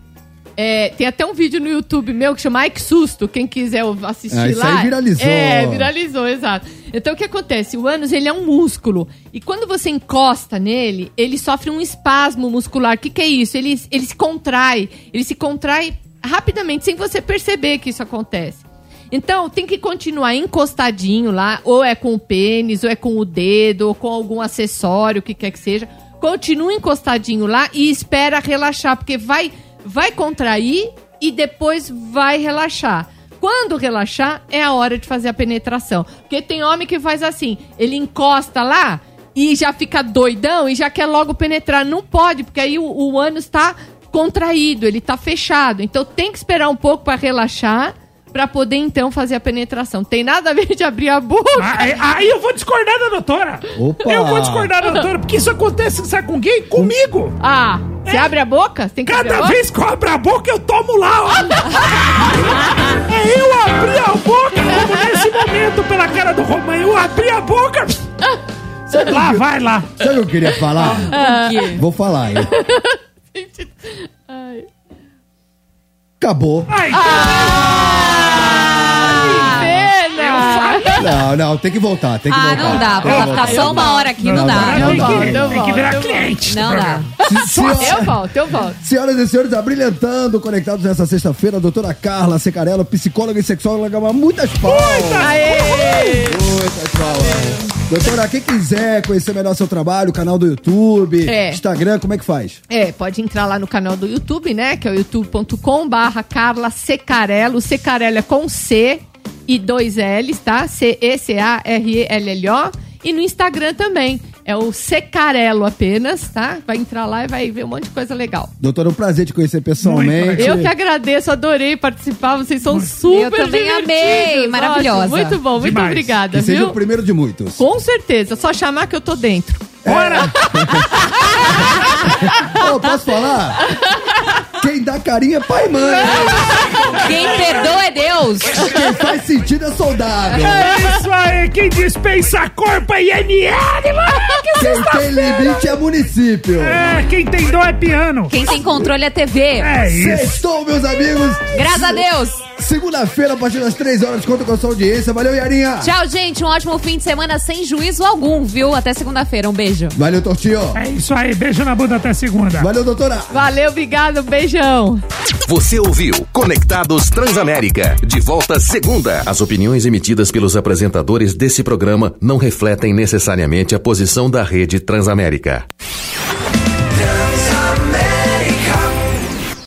É, tem até um vídeo no YouTube meu que chama Ai que susto, quem quiser assistir Ah, isso lá. aí viralizou. É, viralizou, exato. Então o que acontece? O ânus ele é um músculo. E quando você encosta nele, ele sofre um espasmo muscular. O que, que é isso? Ele, ele se contrai. Ele se contrai rapidamente, sem você perceber que isso acontece. Então, tem que continuar encostadinho lá, ou é com o pênis, ou é com o dedo, ou com algum acessório, o que quer que seja. Continua encostadinho lá e espera relaxar, porque vai, vai contrair e depois vai relaxar. Quando relaxar, é a hora de fazer a penetração. Porque tem homem que faz assim, ele encosta lá e já fica doidão e já quer logo penetrar. Não pode, porque aí o, o ânus tá contraído, ele tá fechado. Então tem que esperar um pouco para relaxar, para poder então fazer a penetração. Tem nada a ver de abrir a boca. Aí, aí eu vou discordar da doutora. Opa! Eu vou discordar da doutora, porque isso acontece, sabe com quem? Comigo. Ah, você abre a boca? Você tem que abrir a Cada vez que eu abro a boca, eu tomo lá, ó. é eu abri a boca, como nesse momento, pela cara do Romão. Eu abri a boca. Lá, vai lá. Sabe o que eu queria falar? Ah. Vou falar, hein? Ai. Acabou. Ah, que pena! Não, não, tem que voltar, tem que Ah, voltar. não dá. Tem que Pra ficar voltar. só uma hora aqui, não dá. não dá. volto, eu Tem que volto, virar eu cliente. Não dá. Se- se- Eu volto, eu volto. Senhoras e senhores, abrilhantando, conectados nessa sexta-feira, a doutora Carla Secarello, psicóloga e sexóloga, muitas palmas. Aê! Muitas palmas. Doutora, quem quiser conhecer melhor seu trabalho, canal do YouTube, É. Instagram, como é que faz? É, pode entrar lá no canal do YouTube, né? Que é o youtube.com barra Carla Secarello. Secarello é com C e dois L's, tá? C-E-C-A-R-E-L-L-O. E no Instagram também. É o Secarello apenas, tá? Vai entrar lá e vai ver um monte de coisa legal. Doutora, um prazer te conhecer pessoalmente. Eu que agradeço, adorei participar. Vocês são super Eu também amei, Nossa, maravilhosa. muito bom, muito Demais. obrigada, Que seja viu? o primeiro de muitos. Com certeza, só chamar que eu tô dentro. Bora! Ô, posso falar? Quem dá carinho é pai e mãe. Quem perdoa é Deus. Quem faz sentido é soldado. É isso aí, quem dispensa corpo é IML, mano! Que Quem tem limite é município. É, quem tem dó é piano. Quem tem controle é TV. É isso. Sextou, meus amigos. Graças a Deus. Segunda-feira, a partir das 3 horas, conta com a sua audiência. Valeu, Yarinha. Tchau, gente. Um ótimo fim de semana sem juízo algum, viu? Até segunda-feira. Um beijo. Valeu, Tortinho. É isso aí, beijo na bunda até segunda. Valeu, doutora. Valeu, obrigado, beijão. Você ouviu Conectados Transamérica. De volta segunda. As opiniões emitidas pelos apresentadores desse programa não refletem necessariamente a posição da rede Transamérica.